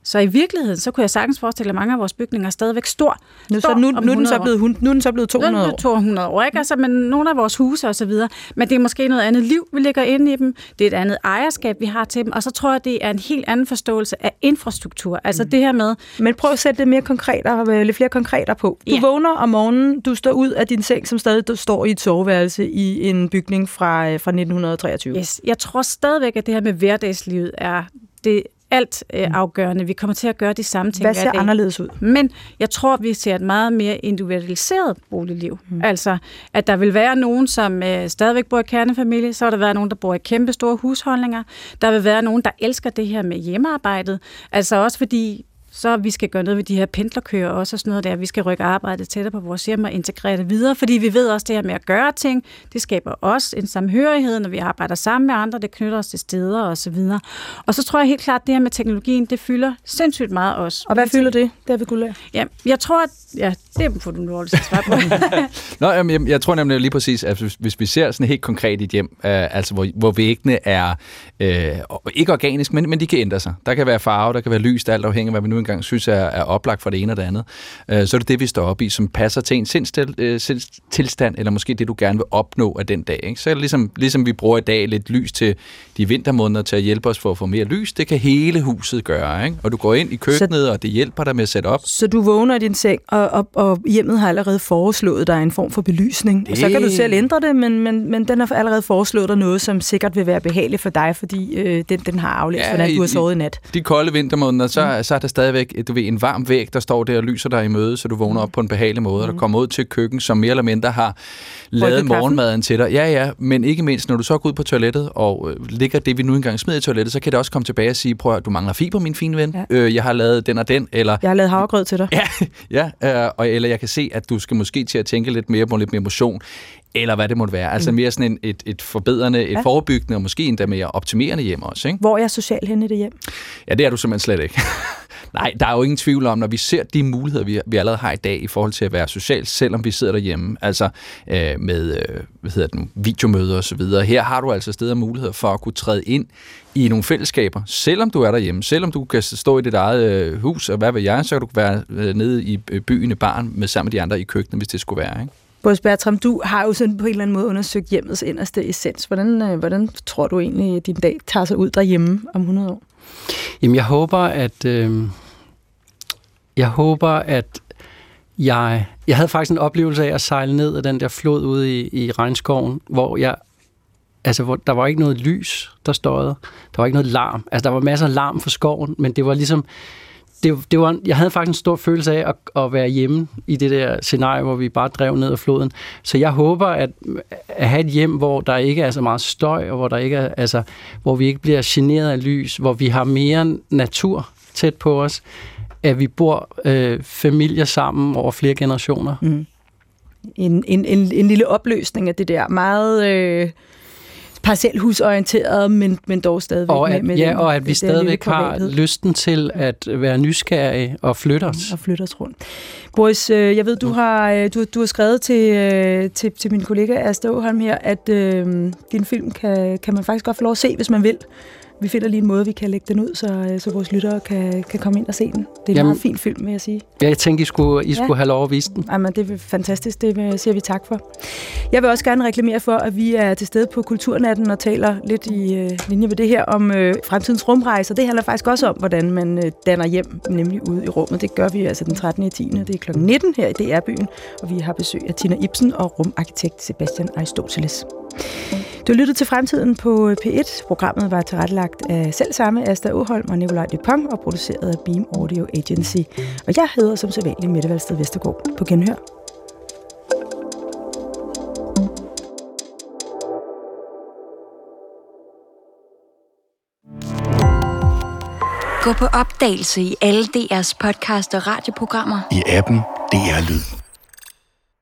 så i virkeligheden, så kunne jeg sagtens forestille, at mange af vores bygninger er stadigvæk stor. Nu, så nu, nu, er den så blevet, nu er den så blevet 200 år. 200 år, ikke? Altså, men nogle af vores huse og så videre. Men det er måske noget andet liv, vi lægger ind i dem. Det er et andet ejerskab, vi har til dem. Og så tror jeg, det er en helt anden forståelse af infrastruktur. Altså mm. det her med... Men prøv at sætte det mere konkret og lidt flere konkreter på. Du ja. vågner om morgenen, du står ud af din seng, som stadig står i et soveværelse i en bygning fra, øh, fra 1923. Yes. Jeg tror stadigvæk, at det her med hverdagslivet er det alt øh, mm. afgørende. Vi kommer til at gøre de samme ting Hvad ser anderledes ud? Men jeg tror, vi ser et meget mere individualiseret boligliv. Mm. Altså, at der vil være nogen, som øh, stadigvæk bor i kernefamilie, så vil der være nogen, der bor i kæmpe store husholdninger. Der vil være nogen, der elsker det her med hjemmearbejdet. Altså også fordi så vi skal gøre noget ved de her pendlerkøer også, og sådan noget der. Vi skal rykke arbejdet tættere på vores hjem og integrere det videre, fordi vi ved også, det her med at gøre ting, det skaber også en samhørighed, når vi arbejder sammen med andre, det knytter os til steder og så videre. Og så tror jeg helt klart, at det her med teknologien, det fylder sindssygt meget også. Og hvad fylder det, David Gullær? Ja, jeg tror, at ja, det får du nu også svar på. Nå, jamen, jeg, jeg tror nemlig lige præcis, at hvis, hvis vi ser sådan helt konkret et hjem, øh, altså hvor, hvor væggene er øh, ikke organisk, men, men de kan ændre sig. Der kan være farve, der kan være lys, alt afhængig af, hvad vi nu engang synes er, er oplagt for det ene og det andet. Øh, så er det det, vi står op i, som passer til en sindstilstand, øh, eller måske det, du gerne vil opnå af den dag. Ikke? Så er det ligesom, ligesom vi bruger i dag lidt lys til de vintermåneder til at hjælpe os for at få mere lys, det kan hele huset gøre. Ikke? Og du går ind i køkkenet, så, og det hjælper dig med at sætte op. Så du vågner i din seng, og, og, og hjemmet har allerede foreslået dig en form for belysning. Det... Og så kan du selv ændre det, men, men, men den har allerede foreslået dig noget, som sikkert vil være behageligt for dig, fordi øh, den, den har aflæst, ja, hvordan du har sovet i nat. De kolde vintermåneder, så, mm. så er der stadig stadigvæk du ved, en varm væg, der står der og lyser dig i møde, så du vågner op på en behagelig måde, mm. og der kommer ud til køkken, som mere eller mindre har lavet morgenmaden til dig. Ja, ja, men ikke mindst, når du så går ud på toilettet og øh, ligger det, vi nu engang smider i toilettet, så kan det også komme tilbage og sige, prøv at du mangler fiber, min fine ven. Ja. Øh, jeg har lavet den og den, eller... Jeg har lavet havregrød til dig. Ja, ja øh, og, eller jeg kan se, at du skal måske til at tænke lidt mere på lidt mere motion eller hvad det måtte være. Altså mm. mere sådan en, et, et forbedrende, et ja. forebyggende og måske endda mere optimerende hjem også. Ikke? Hvor er jeg social henne i det hjem? Ja, det er du simpelthen slet ikke. Nej, der er jo ingen tvivl om, når vi ser de muligheder, vi, vi allerede har i dag i forhold til at være social, selvom vi sidder derhjemme, altså øh, med øh, hvad hedder det nu, videomøder og så videre. Her har du altså steder muligheder for at kunne træde ind i nogle fællesskaber, selvom du er derhjemme, selvom du kan stå i dit eget øh, hus, og hvad ved jeg, så kan du være øh, nede i øh, byen i barn med sammen med de andre i køkkenet, hvis det skulle være. Ikke? Bås Bertram, du har jo sådan på en eller anden måde undersøgt hjemmets inderste essens. Hvordan, øh, hvordan tror du egentlig, at din dag tager sig ud derhjemme om 100 år? Jamen, jeg håber, at... Øh, jeg håber, at jeg... Jeg havde faktisk en oplevelse af at sejle ned af den der flod ude i, i regnskoven, hvor jeg altså, hvor der var ikke noget lys, der støjede. Der var ikke noget larm. Altså, der var masser af larm for skoven, men det var ligesom det, det var, jeg havde faktisk en stor følelse af at, at være hjemme i det der scenarie, hvor vi bare drev ned ad floden. Så jeg håber at, at have et hjem, hvor der ikke er så meget støj, og hvor, der ikke er, altså, hvor vi ikke bliver generet af lys, hvor vi har mere natur tæt på os, at vi bor øh, familier sammen over flere generationer. Mm. En, en, en, en lille opløsning af det der meget... Øh parcelhusorienteret, men, men dog stadigvæk og at, med, med Ja, den, og at vi stadigvæk har lysten til at være nysgerrige og flytte os. Og flytte os rundt. Boris, øh, jeg ved, du har, øh, du, du har skrevet til, øh, til, til min kollega Asta Åholm her, at øh, din film kan, kan man faktisk godt få lov at se, hvis man vil vi finder lige en måde, vi kan lægge den ud, så, øh, så vores lyttere kan, kan komme ind og se den. Det er en Jamen, meget fin film, vil jeg sige. Ja, jeg tænkte, I skulle, I skulle ja. have lov at vise den. Jamen, det er fantastisk. Det siger vi tak for. Jeg vil også gerne reklamere for, at vi er til stede på Kulturnatten og taler lidt i øh, linje med det her om øh, fremtidens rumrejser. Det handler faktisk også om, hvordan man øh, danner hjem, nemlig ude i rummet. Det gør vi altså den 13. i 10. Det er kl. 19 her i DR-byen, og vi har besøg af Tina Ibsen og rumarkitekt Sebastian Aristoteles. Du lyttede til Fremtiden på P1. Programmet var tilrettelagt af selv samme Asta Åholm og Nikolaj Dupont og produceret af Beam Audio Agency. Og jeg hedder som sædvanlig Mette Valsted Vestergaard. På genhør. Gå på opdagelse i alle DR's podcast og radioprogrammer. I appen DR Lyd.